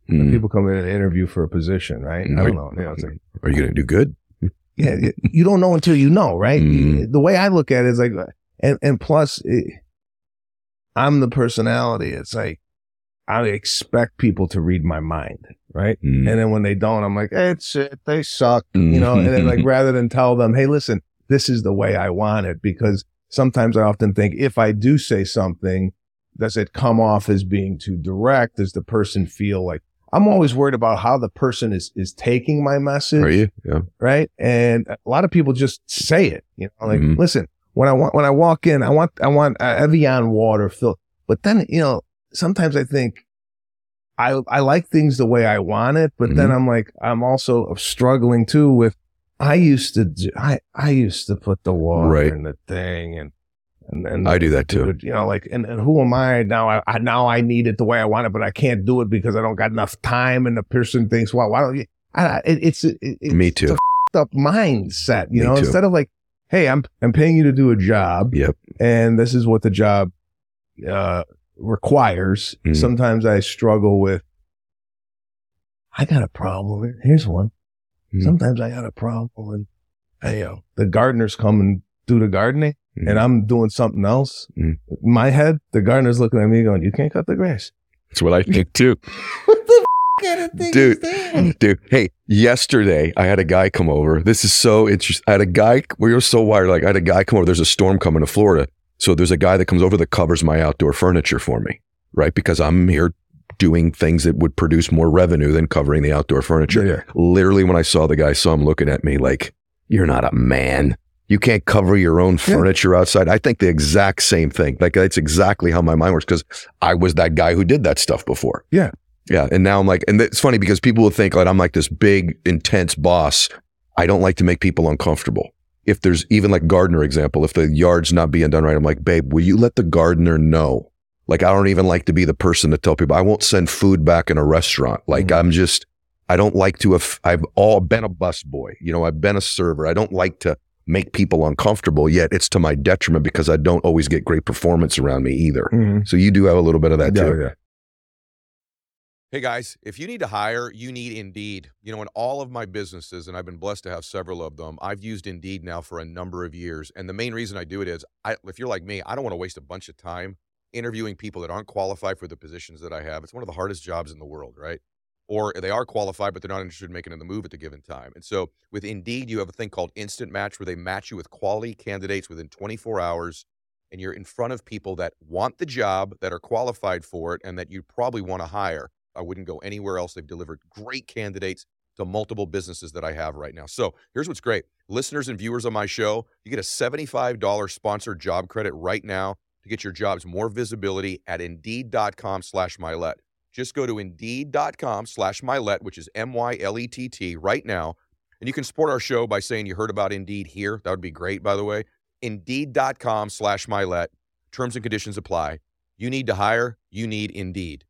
Speaker 1: Mm.
Speaker 3: People come in and interview for a position, right? I don't know. You know, it's like,
Speaker 1: Are you going to do good?
Speaker 3: yeah, you don't know until you know, right?
Speaker 1: Mm.
Speaker 3: The way I look at it is like, and, and plus, it, I'm the personality. It's like, I expect people to read my mind, right?
Speaker 1: Mm.
Speaker 3: And then when they don't, I'm like, it's it. They suck, you know. And then like rather than tell them, hey, listen, this is the way I want it, because sometimes I often think if I do say something, does it come off as being too direct? Does the person feel like I'm always worried about how the person is is taking my message,
Speaker 1: Are you? Yeah.
Speaker 3: right? And a lot of people just say it, you know, like,
Speaker 1: Mhm.
Speaker 3: listen, when I want when I walk in, I want I want uh, Evian water filled. But then, you know, sometimes I think I I like things the way I want it, but then
Speaker 1: Mhm.
Speaker 3: I'm like I'm also struggling too with I used to do, I I used to put the water
Speaker 1: Right.
Speaker 3: in the thing and and, and
Speaker 1: I do that too.
Speaker 3: it, you know, like and, and who am I now? I, I now I need it the way I want it, but I can't do it because I don't got enough time. And the person thinks, well, why don't you? I, it, it's it, it's
Speaker 1: Me too.
Speaker 3: It's a up mindset, you
Speaker 1: Me
Speaker 3: know.
Speaker 1: too.
Speaker 3: Instead of like, hey, I'm I'm paying you to do a job,
Speaker 1: Yep.
Speaker 3: and this is what the job uh, requires.
Speaker 1: Mhm.
Speaker 3: Sometimes I struggle with. I got a problem. Here's one.
Speaker 1: Mhm.
Speaker 3: Sometimes I got a problem with, hey, yo, the gardeners come and do the gardening,
Speaker 1: Mhm.
Speaker 3: and I'm doing something else.
Speaker 1: Mhm.
Speaker 3: My head, the gardener's looking at me going, "You can't cut the grass."
Speaker 1: That's what I think too.
Speaker 3: What the? F-
Speaker 1: dude, dude. Hey, yesterday I had a guy come over. This is so interesting. I had a guy. We were so wired. Like I had a guy come over. There's a storm coming to Florida, so there's a guy that comes over that covers my outdoor furniture for me, right? Because I'm here doing things that would produce more revenue than covering the outdoor furniture.
Speaker 3: Yeah, yeah.
Speaker 1: Literally, when I saw the guy, I saw him looking at me like, "You're not a man." You can't cover your own furniture outside. I think the exact same thing. Like that's exactly how my mind works because I was that guy who did that stuff before.
Speaker 3: Yeah.
Speaker 1: Yeah. And now I'm like, and it's funny because people will think like I'm like this big, intense boss. I don't like to make people uncomfortable. If there's even like gardener example, if the yard's not being done right, I'm like, babe, will you let the gardener know? Like, I don't even like to be the person to tell people I won't send food back in a restaurant. Like, I'm just, I don't like to have, I've all been a bus boy. You know, I've been a server. I don't like to make people uncomfortable, yet it's to my detriment because I don't always get great performance around me either.
Speaker 3: Mhm.
Speaker 1: So you do have a little bit of that
Speaker 3: Yeah,
Speaker 1: too.
Speaker 3: yeah.
Speaker 4: Hey guys, if you need to hire, you need Indeed. You know, in all of my businesses, and I've been blessed to have several of them, I've used Indeed now for a number of years. And the main reason I do it is, I, if you're like me, I don't want to waste a bunch of time interviewing people that aren't qualified for the positions that I have. It's one of the hardest jobs in the world, right? Or they are qualified, but they're not interested in making the move at the given time. And so with Indeed, you have a thing called Instant Match where they match you with quality candidates within 24 hours. And you're in front of people that want the job, that are qualified for it, and that you probably want to hire. I wouldn't go anywhere else. They've delivered great candidates to multiple businesses that I have right now. So here's what's great. Listeners and viewers on my show, you get a $75 sponsored job credit right now to get your jobs more visibility at indeed.com slash mylett. Just go to indeed.com slash mylett, which is M-Y-L-E-T-T right now. And you can support our show by saying you heard about Indeed here. That would be great, by the way. Indeed.com slash mylett. Terms and conditions apply. You need to hire. You need Indeed.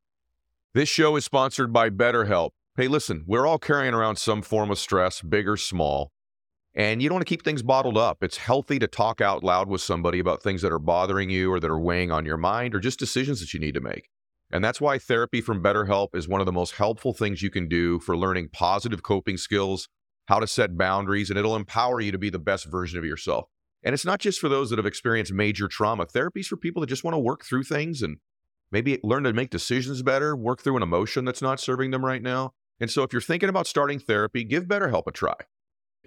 Speaker 4: This show is sponsored by BetterHelp. Hey, listen, we're all carrying around some form of stress, big or small, and you don't want to keep things bottled up. It's healthy to talk out loud with somebody about things that are bothering you or that are weighing on your mind or just decisions that you need to make. And that's why therapy from BetterHelp is one of the most helpful things you can do for learning positive coping skills, how to set boundaries, and it'll empower you to be the best version of yourself. And it's not just for those that have experienced major trauma. Therapy is for people that just want to work through things and maybe learn to make decisions better, work through an emotion that's not serving them right now. And so if you're thinking about starting therapy, give BetterHelp a try.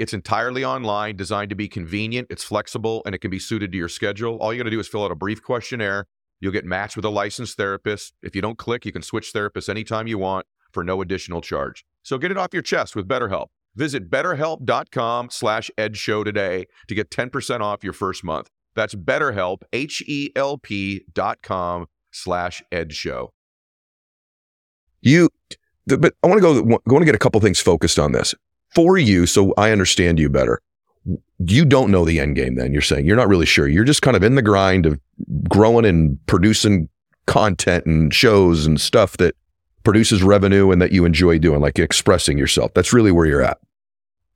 Speaker 4: It's entirely online, designed to be convenient, it's flexible, and it can be suited to your schedule. All you got to do is fill out a brief questionnaire. You'll get matched with a licensed therapist. If you don't click, you can switch therapists anytime you want for no additional charge. So get it off your chest with BetterHelp. Visit betterhelp.com slash edshow today to get 10% off your first month. That's betterhelp, H-E-L-P dot com slash edshow.
Speaker 1: You, but I want to go. I want to get a couple things focused on this for you, so I understand you better. You don't know the end game. Then you're saying you're not really sure. You're just kind of in the grind of growing and producing content and shows and stuff that produces revenue and that you enjoy doing, like expressing yourself. That's really where you're at.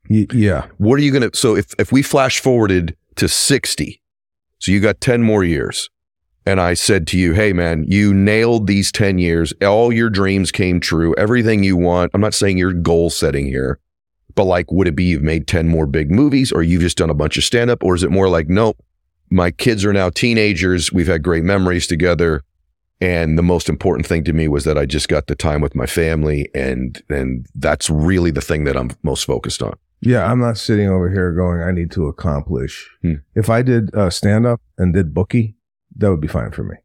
Speaker 3: Y- yeah.
Speaker 1: What are you gonna? So if if we flash forwarded to sixty, so you got ten more years, and I said to you, "Hey, man, you nailed these ten years. All your dreams came true. Everything you want. I'm not saying you're goal setting here, but like, would it be you've made ten more big movies, or you've just done a bunch of stand up, or is it more like, nope, my kids are now teenagers. We've had great memories together." And the most important thing to me was that I just got the time with my family, and and that's really the thing that I'm most focused on.
Speaker 3: Yeah, I'm not sitting over here going, I need to accomplish.
Speaker 1: Hmm.
Speaker 3: If I did uh, stand up and did bookie, that would be fine for me.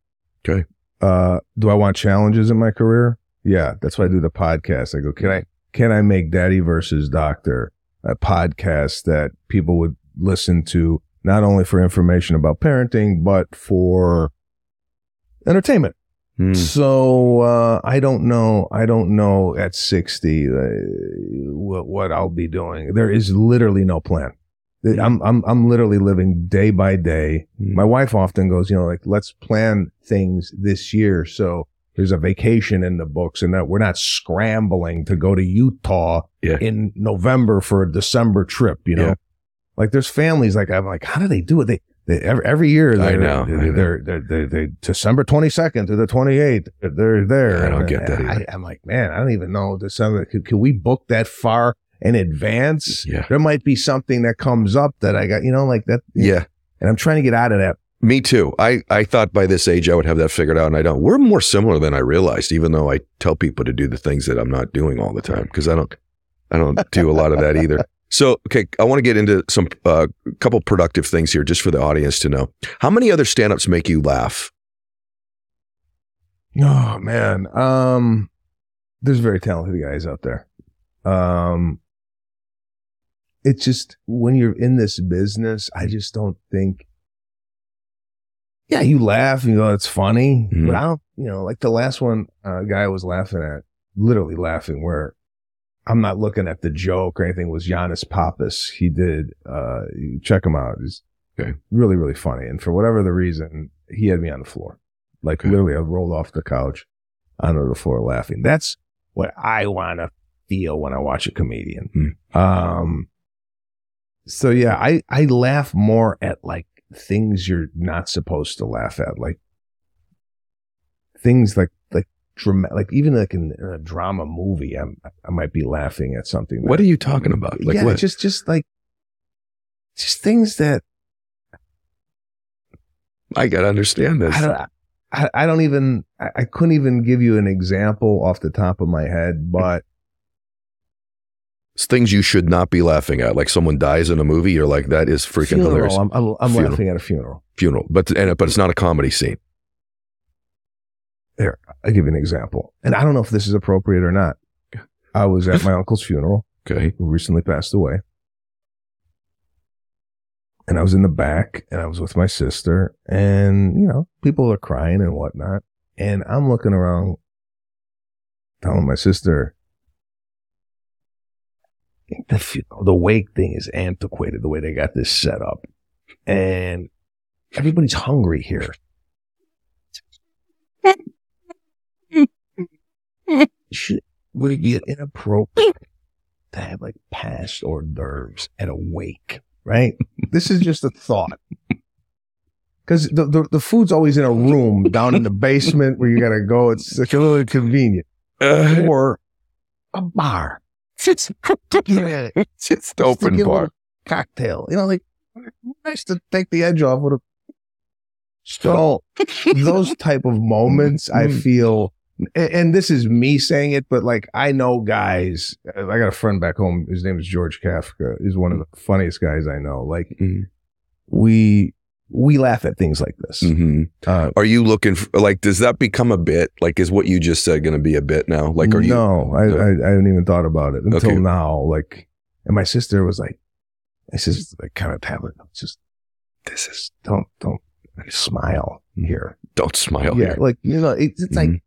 Speaker 1: Okay.
Speaker 3: Uh, do I want challenges in my career? Yeah, that's why I do the podcast. I go, can I can I make Daddy versus Doctor a podcast that people would listen to not only for information about parenting but for entertainment?
Speaker 1: Hmm.
Speaker 3: So uh, I don't know. I don't know at sixty uh, what, what I'll be doing. There is literally no plan. I'm I'm I'm literally living day by day.
Speaker 1: Hmm.
Speaker 3: My wife often goes, you know, like let's plan things this year. So there's a vacation in the books, and that we're not scrambling to go to Utah
Speaker 1: Yeah.
Speaker 3: in November for a December trip. You know,
Speaker 1: Yeah.
Speaker 3: like there's families like I'm like, how do they do it? They, they every, every year
Speaker 1: I
Speaker 3: they're,
Speaker 1: know,
Speaker 3: they're,
Speaker 1: know.
Speaker 3: they're, they're, they're, they're December 22nd to the 28th. They're there.
Speaker 1: I don't
Speaker 3: and,
Speaker 1: get that.
Speaker 3: I, I'm like, man, I don't even know December. Could, could we book that far in advance?
Speaker 1: Yeah.
Speaker 3: There might be something that comes up that I got, you know, like that.
Speaker 1: Yeah.
Speaker 3: And I'm trying to get out of that
Speaker 1: Me too. I, I thought by this age I would have that figured out, and I don't. We're more similar than I realized, even though I tell people to do the things that I'm not doing all the time because I don't I don't do a lot of that either. So, okay, I want to get into some uh, couple productive things here, just for the audience to know. How many other stand-ups make you laugh?
Speaker 3: Oh man, um, there's very talented guys out there. Um, it's just when you're in this business, I just don't think. Yeah, you laugh and you go, "It's funny,"
Speaker 1: Mhm.
Speaker 3: but I don't. You know, like the last one, uh, guy I was laughing at, literally laughing, where I'm not looking at the joke or anything. Was Yannis Pappas? He did. Uh, check him out. He's
Speaker 1: Okay.
Speaker 3: really, really funny. And for whatever the reason, he had me on the floor. Like
Speaker 1: Okay.
Speaker 3: literally, I rolled off the couch onto the floor laughing. That's what I want to feel when I watch a comedian. Um, so yeah, I, I laugh more at like things you're not supposed to laugh at, like things like, like drama, like even like in, in a drama movie, I'm, I might be laughing at something.
Speaker 1: What
Speaker 3: that-
Speaker 1: are you talking about? Like
Speaker 3: yeah,
Speaker 1: what?
Speaker 3: just, just like, just things that
Speaker 1: I gotta understand this.
Speaker 3: I don't, I, I don't even, I, I couldn't even give you an example off the top of my head, but
Speaker 1: things you should not be laughing at. Like someone dies in a movie, you're like, that is freaking
Speaker 3: funeral,
Speaker 1: hilarious.
Speaker 3: I'm, I'm, I'm laughing at a funeral.
Speaker 1: Funeral, but and but it's not a comedy scene.
Speaker 3: There, I'll give you an example. And I don't know if this is appropriate or not. I was at my uncle's funeral,
Speaker 1: Okay.
Speaker 3: who recently passed away. And I was in the back and I was with my sister and, you know, people are crying and whatnot. And I'm looking around telling my sister, the, the wake thing is antiquated the way they got this set up. And everybody's hungry here. Should, would it be inappropriate to have like past hors d'oeuvres at a wake, right? this is just a thought. Because the, the, the food's always in a room down in the basement where you got to go. It's like a little inconvenient.
Speaker 1: Uh,
Speaker 3: Or a bar.
Speaker 1: It's
Speaker 3: Just
Speaker 1: open
Speaker 3: a
Speaker 1: bar.
Speaker 3: Cocktail. You know, like nice to take the edge off with a. So those type of moments, I
Speaker 1: Mm.
Speaker 3: feel, a- and this is me saying it, but like I know guys. I got a friend back home. His name is George Kafka. He's one of the funniest guys I know. Like
Speaker 1: Mhm.
Speaker 3: we we laugh at things like this.
Speaker 1: Mhm.
Speaker 3: Uh,
Speaker 1: Are you looking for like? Does that become a bit? Like, is what you just said going to be a bit now? Like, are you?
Speaker 3: No, I,
Speaker 1: No.
Speaker 3: I I haven't even thought about it until
Speaker 1: Okay.
Speaker 3: now. Like, and my sister was like, my sister's like kind of tablet. Just this is don't don't smile here.
Speaker 1: Don't smile.
Speaker 3: yeah,
Speaker 1: here.
Speaker 3: like you know, it's, it's like
Speaker 1: Mhm.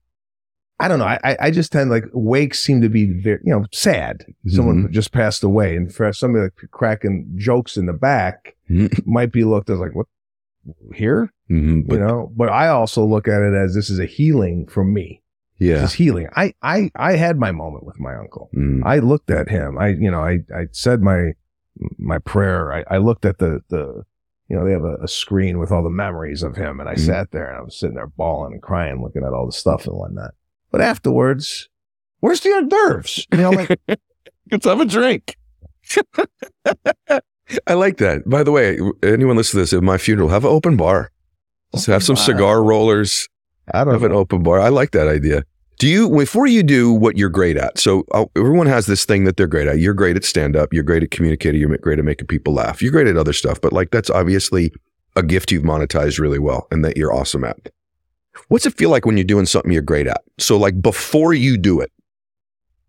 Speaker 3: I don't know. I I- just tend like wakes seem to be very you know sad. Someone
Speaker 1: Mhm.
Speaker 3: just passed away, and for somebody like cracking jokes in the back
Speaker 1: Mhm.
Speaker 3: might be looked as like what here,
Speaker 1: Mhm, but
Speaker 3: you know. But I also look at it as this is a healing for me.
Speaker 1: yeah.
Speaker 3: This is healing. I I I had my moment with my uncle.
Speaker 1: Mm.
Speaker 3: I looked at him. I, you know, I, I said my, my prayer. I, I looked at the, the, you know, they have a, a screen with all the memories of him. And I
Speaker 1: Mhm.
Speaker 3: sat there and I was sitting there bawling and crying, looking at all the stuff and whatnot. But afterwards, where's the hors d'oeuvres? You know, like,
Speaker 1: Let's have a drink. I like that. By the way, anyone listen to this at my funeral, have an open bar. Just have some cigar rollers.
Speaker 3: I don't
Speaker 1: Have an open bar. I like that idea. Do you before you do what you're great at? So uh, everyone has this thing that they're great at. You're great at stand up. You're great at communicating. You're great at making people laugh. You're great at other stuff. But like that's obviously a gift you've monetized really well and that you're awesome at. What's it feel like when you're doing something you're great at? So like before you do it.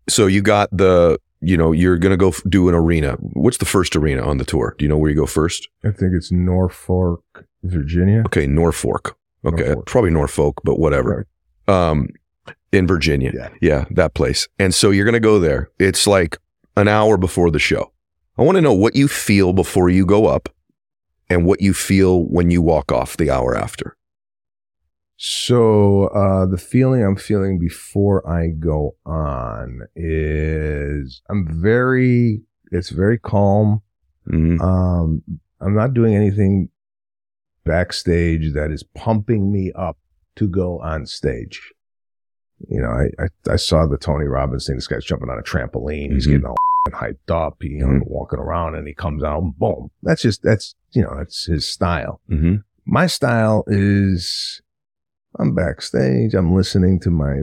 Speaker 1: So you got the you know you're gonna go f- do an arena. What's the first arena on the tour? Do you know where you go first?
Speaker 3: I think it's Norfolk, Virginia.
Speaker 1: Okay, Norfolk. Okay,
Speaker 3: Norfolk.
Speaker 1: probably Norfolk, but whatever. Um, in Virginia.
Speaker 3: Yeah.
Speaker 1: Yeah, that place. And so you're going to go there. It's like an hour before the show. I want to know what you feel before you go up and what you feel when you walk off the hour after.
Speaker 3: So, uh, the feeling I'm feeling before I go on is I'm very, it's very calm.
Speaker 1: Mhm.
Speaker 3: Um, I'm not doing anything backstage that is pumping me up to go on stage. You know, I, I, I saw the Tony Robbins thing. This guy's jumping on a trampoline. He's
Speaker 1: Mhm.
Speaker 3: getting all hyped up. He, you know,
Speaker 1: Mhm.
Speaker 3: walking around and he comes out, boom. That's just, that's, you know, that's his style.
Speaker 1: Mhm.
Speaker 3: my style is I'm backstage. I'm listening to my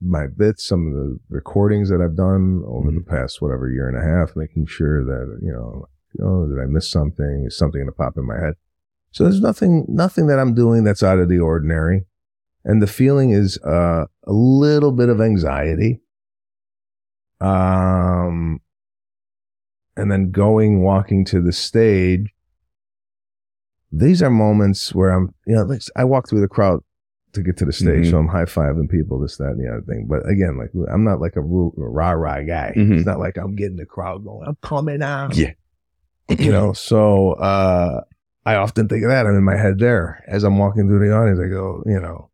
Speaker 3: my bits, some of the recordings that I've done over the past whatever year and a half, making sure that you know, oh, did I miss something? Is something gonna pop in my head? So there's nothing nothing that I'm doing that's out of the ordinary, and the feeling is uh, a little bit of anxiety. Um, and then going walking to the stage these are moments where I'm, you know, I walk through the crowd to get to the stage,
Speaker 1: Mhm.
Speaker 3: so I'm high fiving people, this, that, and the other thing. But again, like I'm not like a rah rah guy.
Speaker 1: Mhm.
Speaker 3: It's not like I'm getting the crowd going, I'm coming out.
Speaker 1: Yeah.
Speaker 3: you know, so uh, I often think of that. I'm in my head there as I'm walking through the audience. I go, you know,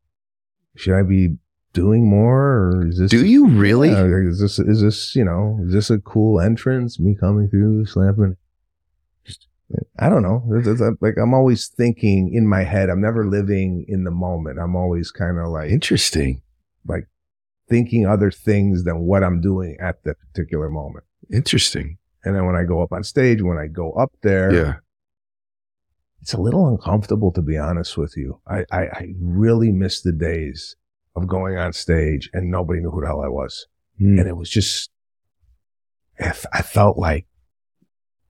Speaker 3: should I be doing more, or is this?
Speaker 1: Do you really?
Speaker 3: Yeah, is this is this you know is this a cool entrance? Me coming through, slapping. I don't know. It's- it's like I'm always thinking in my head. I'm never living in the moment. I'm always kind of like
Speaker 1: Interesting.
Speaker 3: like thinking other things than what I'm doing at that particular moment.
Speaker 1: Interesting.
Speaker 3: And then when I go up on stage, when I go up there,
Speaker 1: Yeah.
Speaker 3: it's a little uncomfortable to be honest with you. I, I, I really miss the days of going on stage and nobody knew who the hell I was.
Speaker 1: Hmm.
Speaker 3: And it was just, I f- I felt like,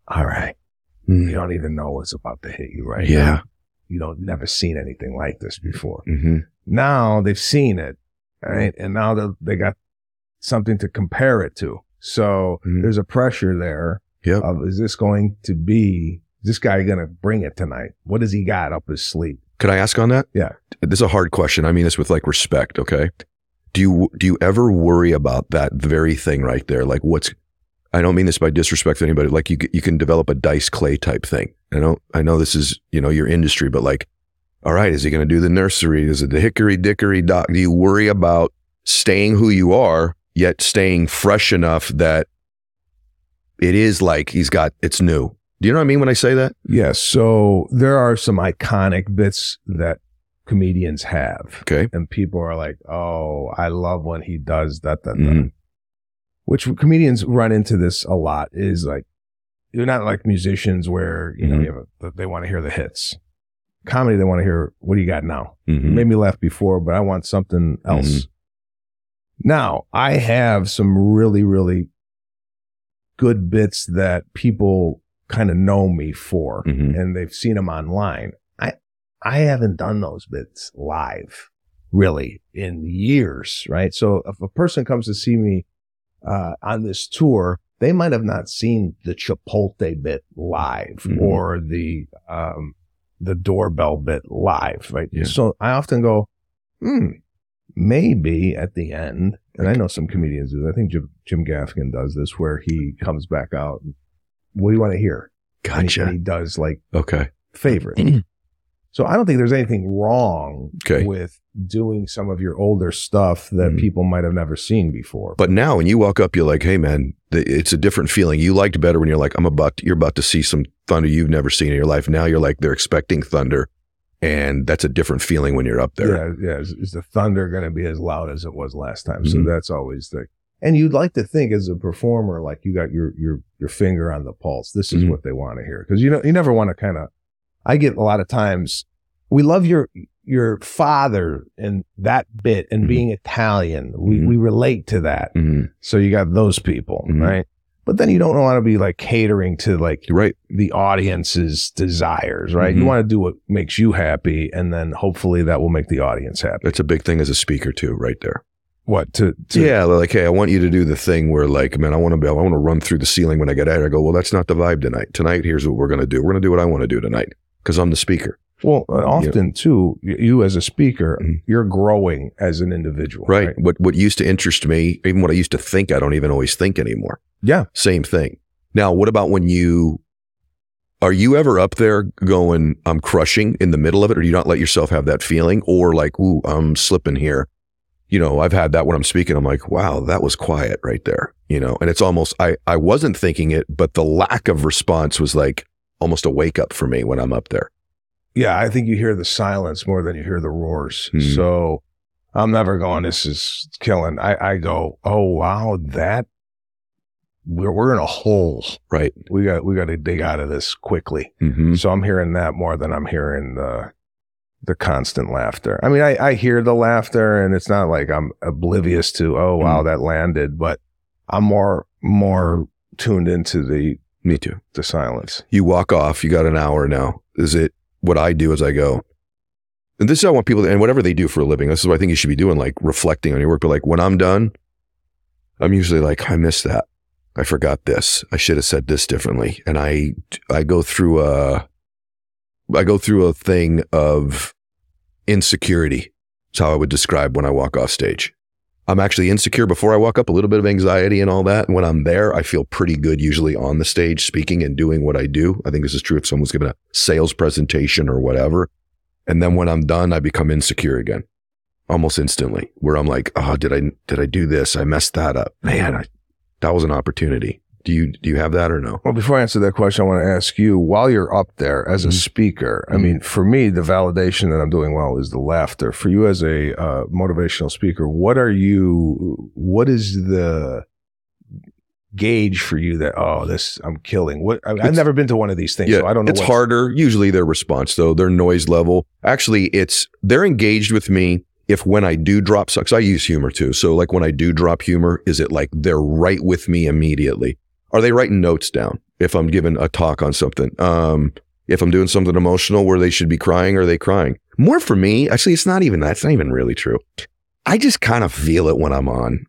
Speaker 3: all right,
Speaker 1: Hmm.
Speaker 3: you don't even know what's about to hit you right
Speaker 1: Yeah.
Speaker 3: now. You don't never seen anything like this before.
Speaker 1: hmm
Speaker 3: Now they've seen it, right? And now they they got something to compare it to. So
Speaker 1: Mhm.
Speaker 3: there's a pressure there
Speaker 1: Yep.
Speaker 3: of is this going to be is this guy going to bring it tonight? What does he got up his sleeve?
Speaker 1: Could I ask on that?
Speaker 3: Yeah.
Speaker 1: This is a hard question. I mean this with like respect, okay? Do you do you ever worry about that very thing right there? Like what's I don't mean this by disrespect to anybody. Like you you can develop a Dice Clay type thing. I know I know this is, you know, your industry, but like all right, is he going to do the nursery? Is it the hickory dickory dock? Do you worry about staying who you are yet staying fresh enough that it is like he's got it's new. Do you know what I mean when I say that?
Speaker 3: Yes. So there are some iconic bits that comedians have.
Speaker 1: Okay.
Speaker 3: And people are like, oh, I love when he does that, that, that.
Speaker 1: Mhm.
Speaker 3: Which comedians run into this a lot is like, you're not like musicians where, you know,
Speaker 1: Mhm.
Speaker 3: you have a, they want to hear the hits. Comedy, they want to hear, what do you got now?
Speaker 1: Mhm.
Speaker 3: made me laugh before, but I want something else. Now, I have some really, really good bits that people kind of know me for
Speaker 1: Mhm.
Speaker 3: and they've seen them online. I I haven't done those bits live really in years, right? So if a person comes to see me uh, on this tour, they might have not seen the Chipotle bit live
Speaker 1: Mhm.
Speaker 3: or the um, the doorbell bit live, right?
Speaker 1: Yeah.
Speaker 3: So I often go, hmm, maybe at the end, and I know some comedians do. I think Jim, Jim Gaffigan does this, where he comes back out. What do you want to hear? And he-
Speaker 1: Gotcha.
Speaker 3: And he does like
Speaker 1: Okay.
Speaker 3: favorite. so I don't think there's anything wrong
Speaker 1: Okay.
Speaker 3: with doing some of your older stuff that
Speaker 1: Mhm.
Speaker 3: people might have never seen before.
Speaker 1: But now when you walk up, you're like, hey man, it's a different feeling. You liked better when you're like, I'm about to, you're about to see some thunder you've never seen in your life. Now you're like, they're expecting thunder. And that's a different feeling when you're up there.
Speaker 3: Yeah, yeah. Is, is the thunder going to be as loud as it was last time? So
Speaker 1: Mhm.
Speaker 3: that's always the. And you'd like to think as a performer, like you got your your your finger on the pulse. This is
Speaker 1: Mhm.
Speaker 3: what they want to hear because you know you never want to kind of. I get a lot of times. We love your your father and that bit and
Speaker 1: Mhm.
Speaker 3: being Italian. We
Speaker 1: Mhm.
Speaker 3: we relate to that.
Speaker 1: Mhm.
Speaker 3: So you got those people,
Speaker 1: Mhm.
Speaker 3: right? But then you don't want to be like catering to like
Speaker 1: right.
Speaker 3: the audience's desires, right? You
Speaker 1: Mhm.
Speaker 3: want to do what makes you happy, and then hopefully that will make the audience happy.
Speaker 1: That's a big thing as a speaker too, right there.
Speaker 3: What to, to
Speaker 1: yeah. Like, hey, I want you to do the thing where like, man, I want to be, I want to run through the ceiling when I get out. I go, well, that's not the vibe tonight. Tonight, here's what we're going to do. We're going to do what I want to do tonight because I'm the speaker.
Speaker 3: Well, uh, often too, you as a speaker,
Speaker 1: Mhm.
Speaker 3: you're growing as an individual,
Speaker 1: Right. What, what used to interest me, even what I used to think, I don't even always think anymore.
Speaker 3: Yeah.
Speaker 1: Same thing. Now, what about when you are you ever up there going, I'm crushing in the middle of it, or do you not let yourself have that feeling? Or like, ooh, I'm slipping here. You know, I've had that when I'm speaking. I'm like, wow, that was quiet right there. You know, and it's almost I I wasn't thinking it, but the lack of response was like almost a wake up for me when I'm up there.
Speaker 3: Yeah, I think you hear the silence more than you hear the roars.
Speaker 1: Mhm.
Speaker 3: So I'm never going, this is killing. I, I go, oh, wow, that we're, we're in a hole.
Speaker 1: Right.
Speaker 3: We got, we got to dig out of this quickly.
Speaker 1: Mm-hmm.
Speaker 3: So I'm hearing that more than I'm hearing the, the constant laughter. I mean, I, I hear the laughter and it's not like I'm oblivious to, oh, wow, that landed, but I'm more, more tuned into the,
Speaker 1: Me too.
Speaker 3: the silence.
Speaker 1: You walk off, you got an hour now. Is it what I do as I go? And this is how I want people to, and whatever they do for a living, this is what I think you should be doing, like reflecting on your work. But like when I'm done, I'm usually like, I missed that. I forgot this. I should have said this differently. And I, I go through a, I go through a thing of insecurity. That's how I would describe when I walk off stage. I'm actually insecure before I walk up, a little bit of anxiety and all that. And when I'm there, I feel pretty good usually on the stage speaking and doing what I do. I think this is true if someone's giving a sales presentation or whatever. And then when I'm done, I become insecure again almost instantly where I'm like, oh, did I, did I do this? I messed that up. Man, I, that was an opportunity. Do you, do you have that or no?
Speaker 3: Well, before I answer that question, I want to ask you while you're up there as a
Speaker 1: Mhm.
Speaker 3: speaker, I
Speaker 1: Mhm.
Speaker 3: mean, for me, the validation that I'm doing well is the laughter. For you as a uh, motivational speaker, what are you, what is the gauge for you that, oh, this, I'm killing? What, I, I've never been to one of these things, so I don't know.
Speaker 1: It's harder. Usually their response though, their noise level. Actually, it's they're engaged with me if when I do drop sucks, I use humor too. So like when I do drop humor, is it like they're right with me immediately? Are they writing notes down if I'm giving a talk on something? Um, if I'm doing something emotional where they should be crying, are they crying? More for me, actually, it's not even that. It's not even really true. I just kind of feel it when I'm on.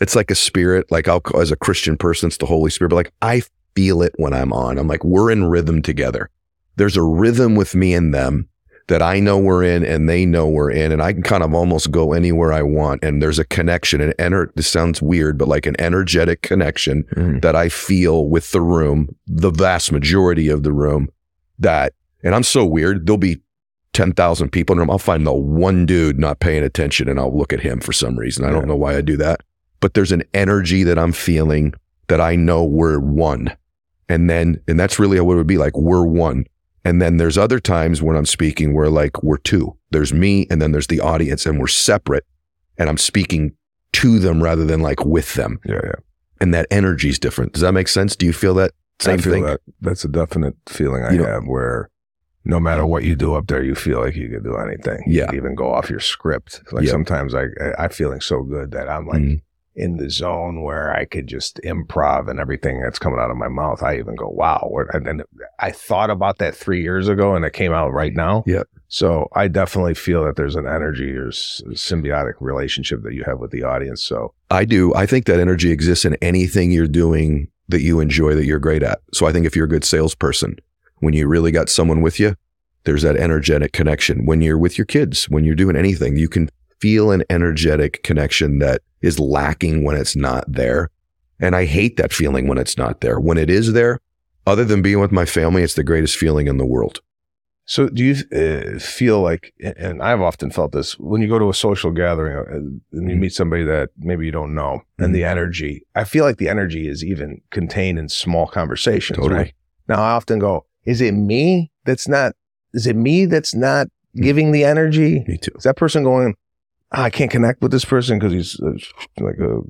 Speaker 1: It's like a spirit, like I'll as a Christian person, it's the Holy Spirit, but like I feel it when I'm on. I'm like, we're in rhythm together. There's a rhythm with me and them that I know we're in and they know we're in. And I can kind of almost go anywhere I want. And there's a connection, an ener- this sounds weird, but like an energetic connection mm. that I feel with the room, the vast majority of the room that, and I'm so weird, there'll be 10,000 people in the room. I'll find the one dude not paying attention and I'll look at him for some reason. I don't know why I do that, but there's an energy that I'm feeling that I know we're one. And then, and that's really what it would be like. We're one. And then there's other times when I'm speaking where like we're two. There's me and then there's the audience and we're separate and I'm speaking to them rather than like with them.
Speaker 3: Yeah, yeah.
Speaker 1: And that energy is different. Does that make sense? Do you feel that same
Speaker 3: I feel
Speaker 1: thing?
Speaker 3: that. That's a definite feeling I
Speaker 1: You know-
Speaker 3: have where no matter what you do up there, you feel like you can do anything.
Speaker 1: Yeah.
Speaker 3: You can even go off your script. Like
Speaker 1: Yeah.
Speaker 3: sometimes I, I, I'm feeling so good that I'm like
Speaker 1: Mhm.
Speaker 3: In the zone where I could just improv and everything that's coming out of my mouth. I even go, wow. And then I thought about that three years ago and it came out right now.
Speaker 1: Yeah.
Speaker 3: So I definitely feel that there's an energy or symbiotic relationship that you have with the audience. So
Speaker 1: I do. I think that energy exists in anything you're doing that you enjoy that you're great at. So I think if you're a good salesperson, when you really got someone with you, there's that energetic connection. When you're with your kids, when you're doing anything, you can feel an energetic connection that is lacking when it's not there. And I hate that feeling when it's not there. When it is there, other than being with my family, it's the greatest feeling in the world.
Speaker 3: So do you uh, feel like, and I've often felt this, when you go to a social gathering uh, and you
Speaker 1: Mhm.
Speaker 3: meet somebody that maybe you don't know and the energy, I feel like the energy is even contained in small conversations.
Speaker 1: Totally.
Speaker 3: Right? Now I often go, is it me that's not, is it me that's not
Speaker 1: Mm.
Speaker 3: giving the energy?
Speaker 1: Me too.
Speaker 3: Is that person going, "Ah, I can't connect with this person because he's uh, like a,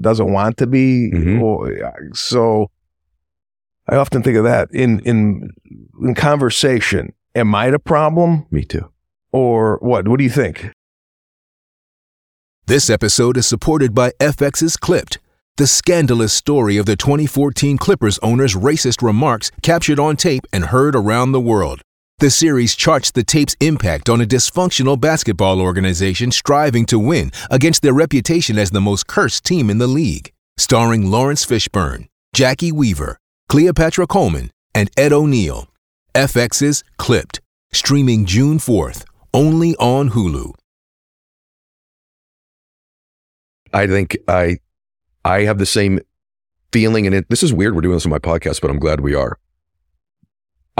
Speaker 3: doesn't want to be.
Speaker 1: Mhm.
Speaker 3: Or, yeah, so I often think of that in in in conversation. Am I the problem
Speaker 1: Me too.
Speaker 3: or what? What do you think?
Speaker 5: This episode is supported by FX's Clipped, the scandalous story of the 2014 Clippers owner's racist remarks captured on tape and heard around the world. The series charts the tape's impact on a dysfunctional basketball organization striving to win against their reputation as the most cursed team in the league. Starring Laurence Fishburne, Jacki Weaver, Cleopatra Coleman, and Ed O'Neill. FX's Clipped, streaming June 4th, only on Hulu.
Speaker 1: I think I I have the same feeling and it, this is weird we're doing this on my podcast but I'm glad we are.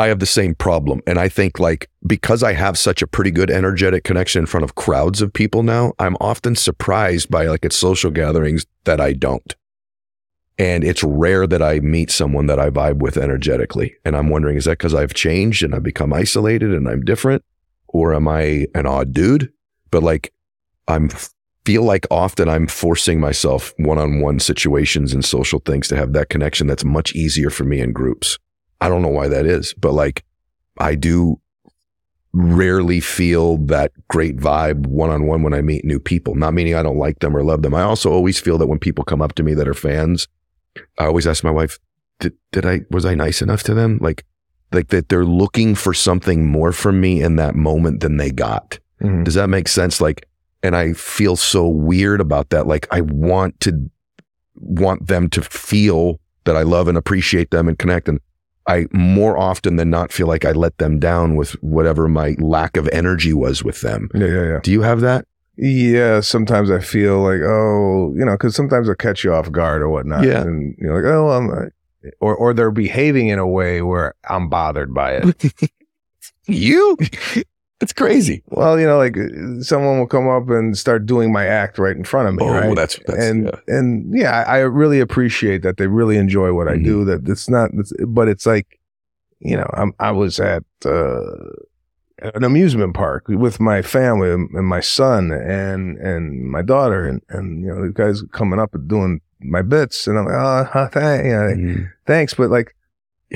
Speaker 1: I have the same problem and I think like because I have such a pretty good energetic connection in front of crowds of people now, I'm often surprised by like at social gatherings that I don't. And it's rare that I meet someone that I vibe with energetically. And I'm wondering, is that because I've changed and I've become isolated and I'm different? Or am I an odd dude? But like, I'm feel like often I'm forcing myself one on one situations and social things to have that connection that's much easier for me in groups. I don't know why that is, but like, I do rarely feel that great vibe one on one when I meet new people. Not meaning I don't like them or love them. I also always feel that when people come up to me that are fans, I always ask my wife, did, did I, was I nice enough to them? Like, like that they're looking for something more from me in that moment than they got.
Speaker 3: Mhm.
Speaker 1: Does that make sense? Like, and I feel so weird about that. Like, I want to want them to feel that I love and appreciate them and connect. And I more often than not feel like I let them down with whatever my lack of energy was with them.
Speaker 3: Yeah, yeah, yeah.
Speaker 1: Do you have that?
Speaker 3: Yeah, sometimes I feel like, oh, you know, because sometimes they'll catch you off guard or whatnot.
Speaker 1: Yeah.
Speaker 3: And you're like, oh, I'm, or, or they're behaving in a way where I'm bothered by it.
Speaker 1: You? It's crazy.
Speaker 3: well, you know, like uh, someone will come up and start doing my act right in front of me,
Speaker 1: Oh,
Speaker 3: right?
Speaker 1: that's, that's
Speaker 3: and
Speaker 1: yeah.
Speaker 3: and yeah, I, I really appreciate that they really enjoy what I
Speaker 1: Mhm.
Speaker 3: do. That it's not, it's, but it's like, you know, I'm I was at uh, an amusement park with my family and, my son and and my daughter and and you know the guys coming up and doing my bits and I'm like, oh, thank, you know,
Speaker 1: Mhm.
Speaker 3: thanks, but like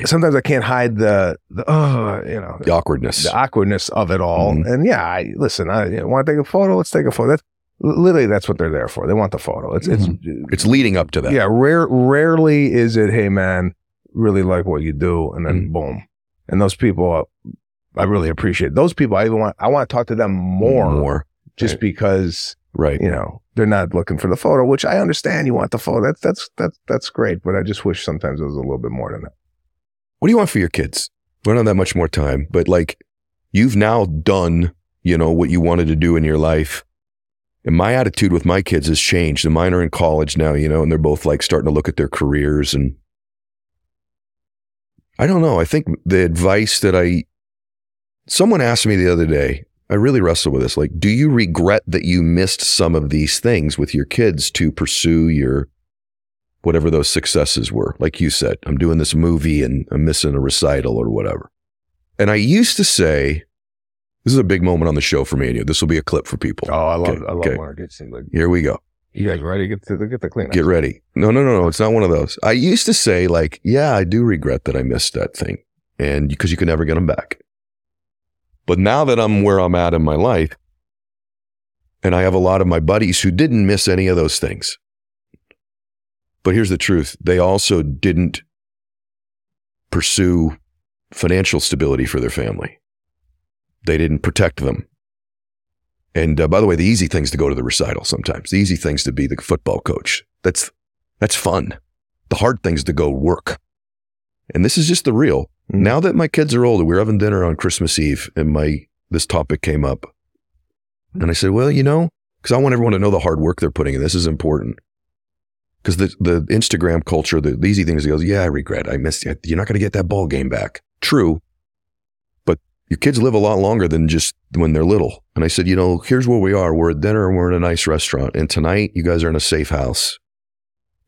Speaker 3: sometimes I can't hide the the oh, you know,
Speaker 1: the awkwardness.
Speaker 3: the awkwardness of it all.
Speaker 1: Mhm.
Speaker 3: And yeah, I listen. I you know, want to take a photo. Let's take a photo. That's literally that's what they're there for. They want the photo. It's it's
Speaker 1: It's leading up to that.
Speaker 3: yeah. Rare rarely is it. Hey man, really like what you do, and then
Speaker 1: Mhm.
Speaker 3: boom. And those people, I really appreciate those people. I even want I want to talk to them more,
Speaker 1: More.
Speaker 3: just
Speaker 1: Right.
Speaker 3: because
Speaker 1: Right.
Speaker 3: you know they're not looking for the photo. Which I understand. You want the photo. That's that's that's that's great. But I just wish sometimes it was a little bit more than that.
Speaker 1: What do you want for your kids? We don't have that much more time, but like you've now done, you know, what you wanted to do in your life. And my attitude with my kids has changed. And mine are in college now, you know, and they're both like starting to look at their careers. And I don't know. I think the advice that I, someone asked me the other day, I really wrestle with this. Like, do you regret that you missed some of these things with your kids to pursue your whatever those successes were. Like you said, I'm doing this movie and I'm missing a recital or whatever. And I used to say, this is a big moment on the show for me and you. This will be a clip for people.
Speaker 3: Oh, I love
Speaker 1: Okay,
Speaker 3: I love
Speaker 1: okay.
Speaker 3: gets like
Speaker 1: Here we go.
Speaker 3: you guys ready? Get to get the clean.
Speaker 1: Get ready. No, no, no, no. It's not one of those. I used to say, like, yeah, I do regret that I missed that thing. And because you can never get them back. But now that I'm where I'm at in my life, and I have a lot of my buddies who didn't miss any of those things. But here's the truth they also didn't pursue financial stability for their family, they didn't protect them. And uh, by the way, the easy thing's to go to the recital sometimes. The easy thing's to be the football coach. That's that's fun. The hard thing's to go work. And this is just the real.
Speaker 3: Mhm.
Speaker 1: Now that my kids are older, we were having dinner on Christmas Eve, and my this topic came up, and I said, "Well, you know, because I want everyone to know the hard work they're putting in. This is important." Because the the Instagram culture, the, the easy thing is, it goes, "Yeah, I regret. I missed it. You're not going to get that ball game back." True, but your kids live a lot longer than just when they're little. And I said, you know, here's where we are. We're at dinner and we're in a nice restaurant. And tonight, you guys are in a safe house.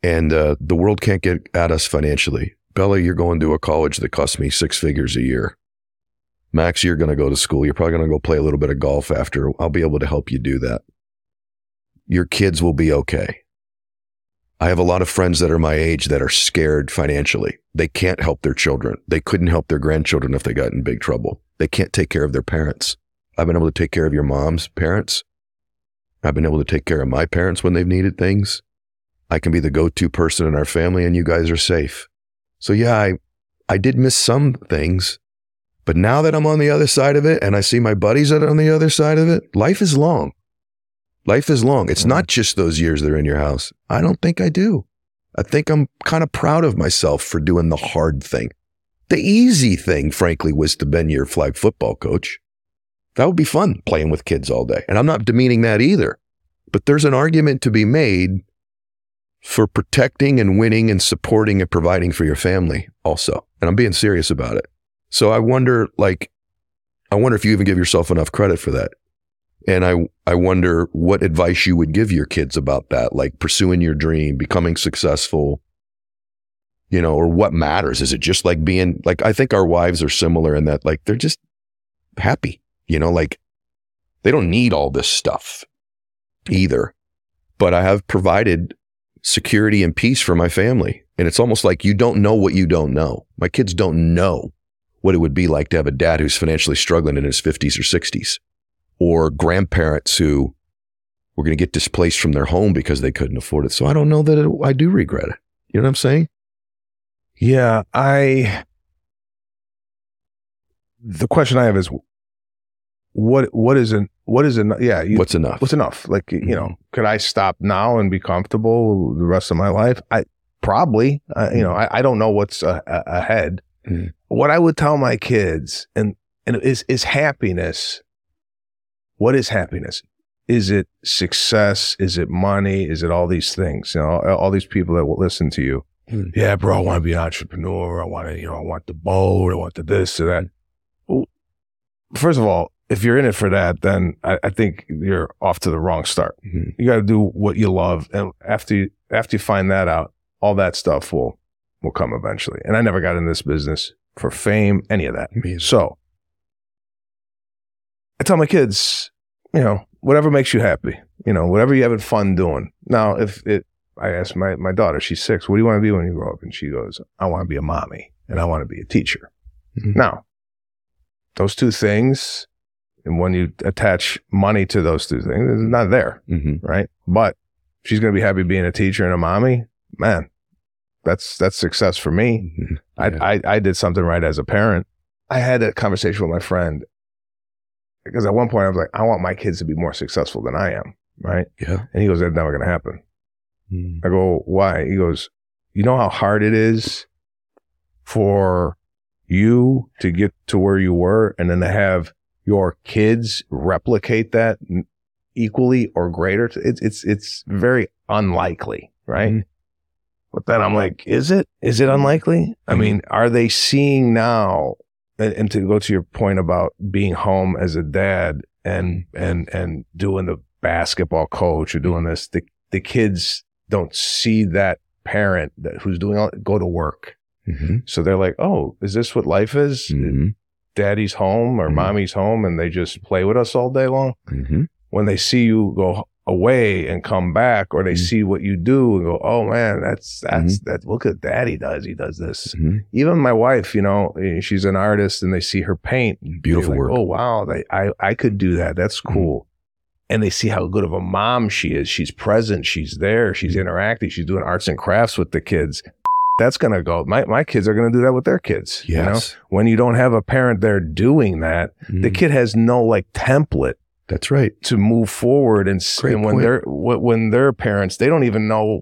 Speaker 1: And uh, the world can't get at us financially. Bella, you're going to a college that costs me six figures a year. Max, you're going to go to school. You're probably going to go play a little bit of golf after. I'll be able to help you do that. Your kids will be okay. I have a lot of friends that are my age that are scared financially. They can't help their children. They couldn't help their grandchildren if they got in big trouble. They can't take care of their parents. I've been able to take care of your mom's parents. I've been able to take care of my parents when they've needed things. I can be the go-to person in our family and you guys are safe. So yeah, I, I did miss some things, but now that I'm on the other side of it and I see my buddies that are on the other side of it, life is long. Life is long. It's not mm. just those years that are in your house. I don't think I do. I think I'm kind of proud of myself for doing the hard thing. The easy thing, frankly, was to been your flag football coach. That would be fun playing with kids all day. And I'm not demeaning that either. But there's an argument to be made for protecting and winning and supporting and providing for your family also. And I'm being serious about it. So I wonder, like, I wonder if you even give yourself enough credit for that. And I, I wonder what advice you would give your kids about that, like pursuing your dream, becoming successful, you know, or what matters? Is it just like being, like, I think our wives are similar in that, like, they're just happy, you know, like they don't need all this stuff either. But I have provided security and peace for my family. And it's almost like you don't know what you don't know. My kids don't know what it would be like to have a dad who's financially struggling in his 50s or 60s, or grandparents who were going to get displaced from their home because they couldn't afford it. So I don't know that it, I do regret it. You know what I'm saying?
Speaker 3: Yeah, I. The question I have is, what what is an what is enough? Yeah, you,
Speaker 1: What's enough?
Speaker 3: what's enough? Like you know, could I stop now and be comfortable the rest of my life? I probably. I, you know, I, I don't know what's a, a, ahead.
Speaker 1: Mhm.
Speaker 3: What I would tell my kids and and is is happiness. What is happiness? Is it success? Is it money? Is it all these things? You know, all, all these people that will listen to you.
Speaker 1: Hmm.
Speaker 3: Yeah, bro, I want to be an entrepreneur. I want to, you know, I want the boat. I want the this or that. Well, first of all, if you're in it for that, then I, I think you're off to the wrong start.
Speaker 1: Mhm.
Speaker 3: You got to do what you love, and after you after you find that out, all that stuff will will come eventually. And I never got in this business for fame, any of that. So I tell my kids, you know, whatever makes you happy, you know, whatever you're having fun doing. Now, if it, I asked my, my daughter, she's six, what do you want to be when you grow up? And she goes, I want to be a mommy and I want to be a teacher.
Speaker 1: Mhm.
Speaker 3: Now, those two things, and when you attach money to those two things, it's not there,
Speaker 1: Mhm.
Speaker 3: right? But she's going to be happy being a teacher and a mommy. Man, that's, that's success for me.
Speaker 1: Mhm.
Speaker 3: I, I, I did something right as a parent. I had a conversation with my friend because at one point I was like, I want my kids to be more successful than I am. Right.
Speaker 1: yeah.
Speaker 3: And he goes, that's never going to happen.
Speaker 1: Mhm.
Speaker 3: I go, why? He goes, you know how hard it is for you to get to where you were and then to have your kids replicate that equally or greater. It's, it's, it's very unlikely. Right.
Speaker 1: Mhm.
Speaker 3: But then I'm like, is it? Is it unlikely? I
Speaker 1: Mhm.
Speaker 3: mean, are they seeing now? And, and to go to your point about being home as a dad and and and doing the basketball coach or doing this, the the kids don't see that parent that who's doing all go to work.
Speaker 1: Mhm.
Speaker 3: So they're like, oh, is this what life is?
Speaker 1: Mhm.
Speaker 3: Daddy's home or
Speaker 1: Mhm.
Speaker 3: mommy's home, and they just play with us all day long
Speaker 1: Mhm.
Speaker 3: when they see you go away and come back, or they
Speaker 1: Mhm.
Speaker 3: see what you do and go, "Oh man, that's that's that. Look at Daddy does. He does this."
Speaker 1: Mhm.
Speaker 3: Even my wife, you know, eh, she's an artist, and they see her paint.
Speaker 1: Beautiful
Speaker 3: like,
Speaker 1: work.
Speaker 3: Oh wow, they, I I could do that. That's
Speaker 1: Mhm.
Speaker 3: cool. And they see how good of a mom she is. She's present. She's there. She's
Speaker 1: Mm-hmm.
Speaker 3: interacting. She's doing arts and crafts with the kids. That's gonna go. My my kids are gonna do that with their kids. You know,
Speaker 1: Yes.
Speaker 3: when you don't have a parent there doing that, the
Speaker 1: Mhm.
Speaker 3: kid has no like template
Speaker 1: That's right.
Speaker 3: to move forward and,
Speaker 1: Great
Speaker 3: and when
Speaker 1: point.
Speaker 3: they're when they're parents they don't even know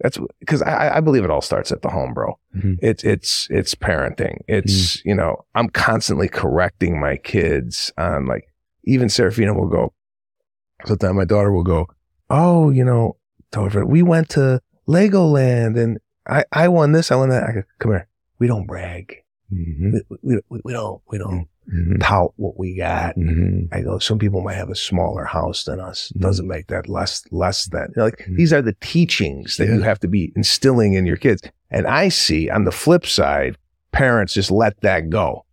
Speaker 3: that's because I, I believe it all starts at the home bro
Speaker 1: Mhm.
Speaker 3: it's it's it's parenting it's
Speaker 1: Mm-hmm.
Speaker 3: you know i'm constantly correcting my kids on like even Serafina will go sometimes my daughter will go oh you know we went to legoland and i i won this i won that I go, come here we don't brag
Speaker 1: Mhm.
Speaker 3: we, we, we- we don't we don't
Speaker 1: Mhm.
Speaker 3: tout what we got
Speaker 1: Mhm.
Speaker 3: I go, some people might have a smaller house than us.
Speaker 1: Mhm.
Speaker 3: Doesn't make that less less than. You know, like
Speaker 1: Mhm.
Speaker 3: these are the teachings that you have to be instilling in your kids. And I see on the flip side, parents just let that go.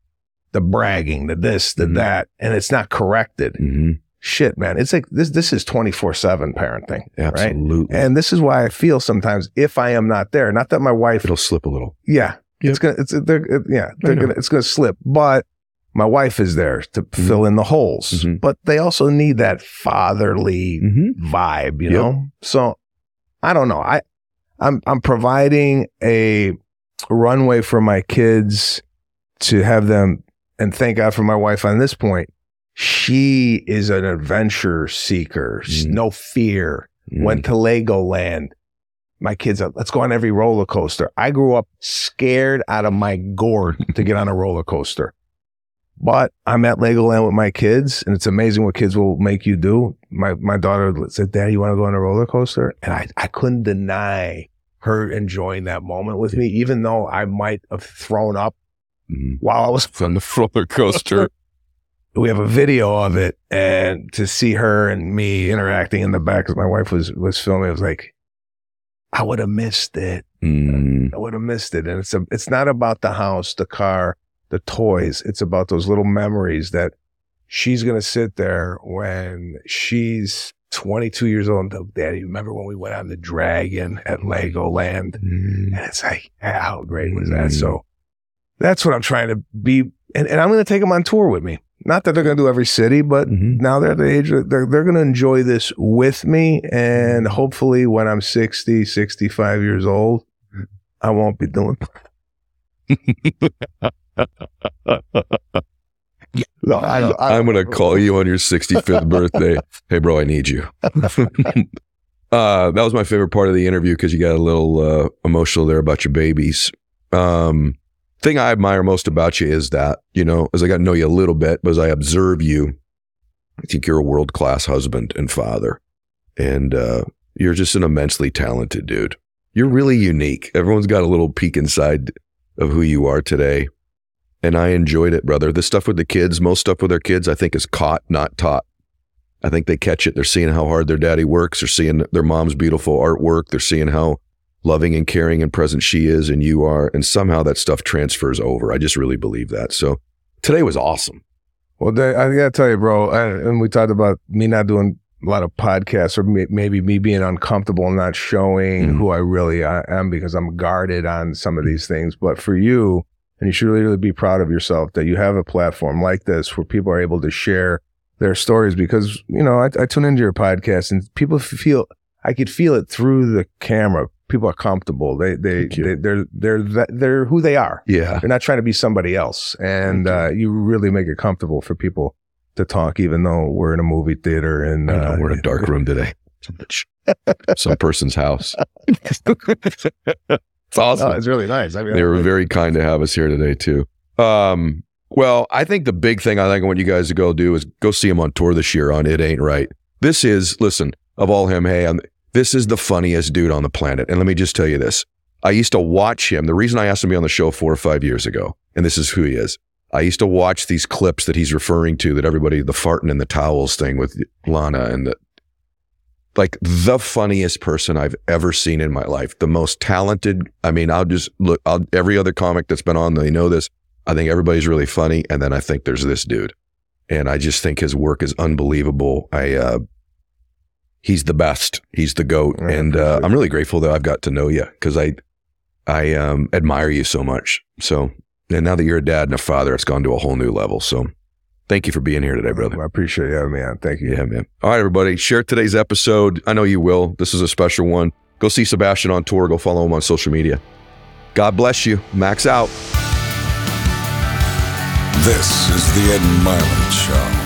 Speaker 3: The bragging, the this, the
Speaker 1: Mhm.
Speaker 3: that, and it's not corrected.
Speaker 1: Mhm.
Speaker 3: Shit, man. It's like this this is 24-7 parenting. Right? And this is why I feel sometimes if I am not there, not that my wife
Speaker 1: It'll slip a little.
Speaker 3: yeah,
Speaker 1: Yep.
Speaker 3: it's gonna, it's they're, yeah, they're gonna, it's gonna slip. But my wife is there to fill in the holes.
Speaker 1: Mhm.
Speaker 3: But they also need that fatherly
Speaker 1: Mm-hmm.
Speaker 3: vibe, you
Speaker 1: Yep.
Speaker 3: know. So I don't know. I, I'm, I'm providing a runway for my kids to have them, and thank God for my wife on this point. She is an adventure seeker.
Speaker 1: Mm.
Speaker 3: No fear went to Legoland. My kids, are, let's go on every roller coaster. I grew up scared out of my gourd to get on a roller coaster. But I'm at Legoland with my kids, and it's amazing what kids will make you do. My my daughter said, "Daddy, you want to go on a roller coaster?" And I I couldn't deny her enjoying that moment with me, even though I might have thrown up
Speaker 1: Mhm.
Speaker 3: while I was
Speaker 1: on the roller coaster.
Speaker 3: we have a video of it and to see her and me interacting in the back because my wife was was filming it was like i would have missed it
Speaker 1: Mm.
Speaker 3: i would have missed it and it's a, it's not about the house the car the toys it's about those little memories that she's going to sit there when she's 22 years old and daddy remember when we went on the dragon at legoland
Speaker 1: Mm.
Speaker 3: and it's like how great was that so that's what I'm trying to be. And, and I'm going to take them on tour with me. Not that they're going to do every city, but
Speaker 1: Mhm.
Speaker 3: now they're at the age they're, they're going to enjoy this with me. And hopefully when I'm 60, 65 years old, I won't be doing. no, I don't. I
Speaker 1: I'm gonna call you on your 65th birthday. Hey, bro, I need you. uh, that was my favorite part of the interview because you got a little uh, emotional there about your babies. Um, thing I admire most about you is that you know, as I got to know you a little bit, but as I observe you, I think you're a world class husband and father, and uh, you're just an immensely talented dude. You're really unique. Everyone's got a little peek inside of who you are today. And I enjoyed it, brother. The stuff with the kids, most stuff with their kids, I think is caught, not taught. I think they catch it. They're seeing how hard their daddy works. They're seeing their mom's beautiful artwork. They're seeing how loving and caring and present she is and you are. And somehow that stuff transfers over. I just really believe that. So today was awesome.
Speaker 3: Well, they, I gotta tell you, bro, and, and we talked about me not doing a lot of podcasts or may, maybe me being uncomfortable and not showing
Speaker 1: Mhm.
Speaker 3: who I really am because I'm guarded on some of these things. But for you, and you should really, be proud of yourself that you have a platform like this where people are able to share their stories because, you know, I, I tune into your podcast and people feel, I could feel it through the camera. People are comfortable. They, they,
Speaker 1: you.
Speaker 3: they they're, they're, that- they're who they are.
Speaker 1: Yeah.
Speaker 3: They're not trying to be somebody else. And
Speaker 1: Thank
Speaker 3: uh, you really make it comfortable for people to talk, even though we're in a movie theater and
Speaker 1: know,
Speaker 3: uh,
Speaker 1: we're in a dark room today. Some person's house. it's awesome.
Speaker 3: Oh, it's really nice. I mean,
Speaker 1: They were very kind to have us here today too. Um, well, I think the big thing I think I want you guys to go do is go see him on tour this year on It Ain't Right. This is listen of all him. Hey, I'm, this is the funniest dude on the planet. And let me just tell you this: I used to watch him. The reason I asked him to be on the show four or five years ago, and this is who he is. I used to watch these clips that he's referring to that everybody the farting in the towels thing with Lana and the like the funniest person I've ever seen in my life. The most talented. I mean, I'll just look. I'll, every other comic that's been on, they know this. I think everybody's really funny, and then I think there's this dude, and I just think his work is unbelievable. I, uh, he's the best. He's the goat,
Speaker 3: Yeah,
Speaker 1: and uh, I'm really grateful that I've got to know you because I, I um, admire you so much. So, and now that you're a dad and a father, it's gone to a whole new level. So, thank you for being here today, brother.
Speaker 3: I appreciate you having me on. Thank you.
Speaker 1: Yeah, man. All right, everybody. Share today's episode. I know you will. This is a special one. Go see Sebastian on tour. Go follow him on social media. God bless you. Max out.
Speaker 2: This is the Ed Mylett Show.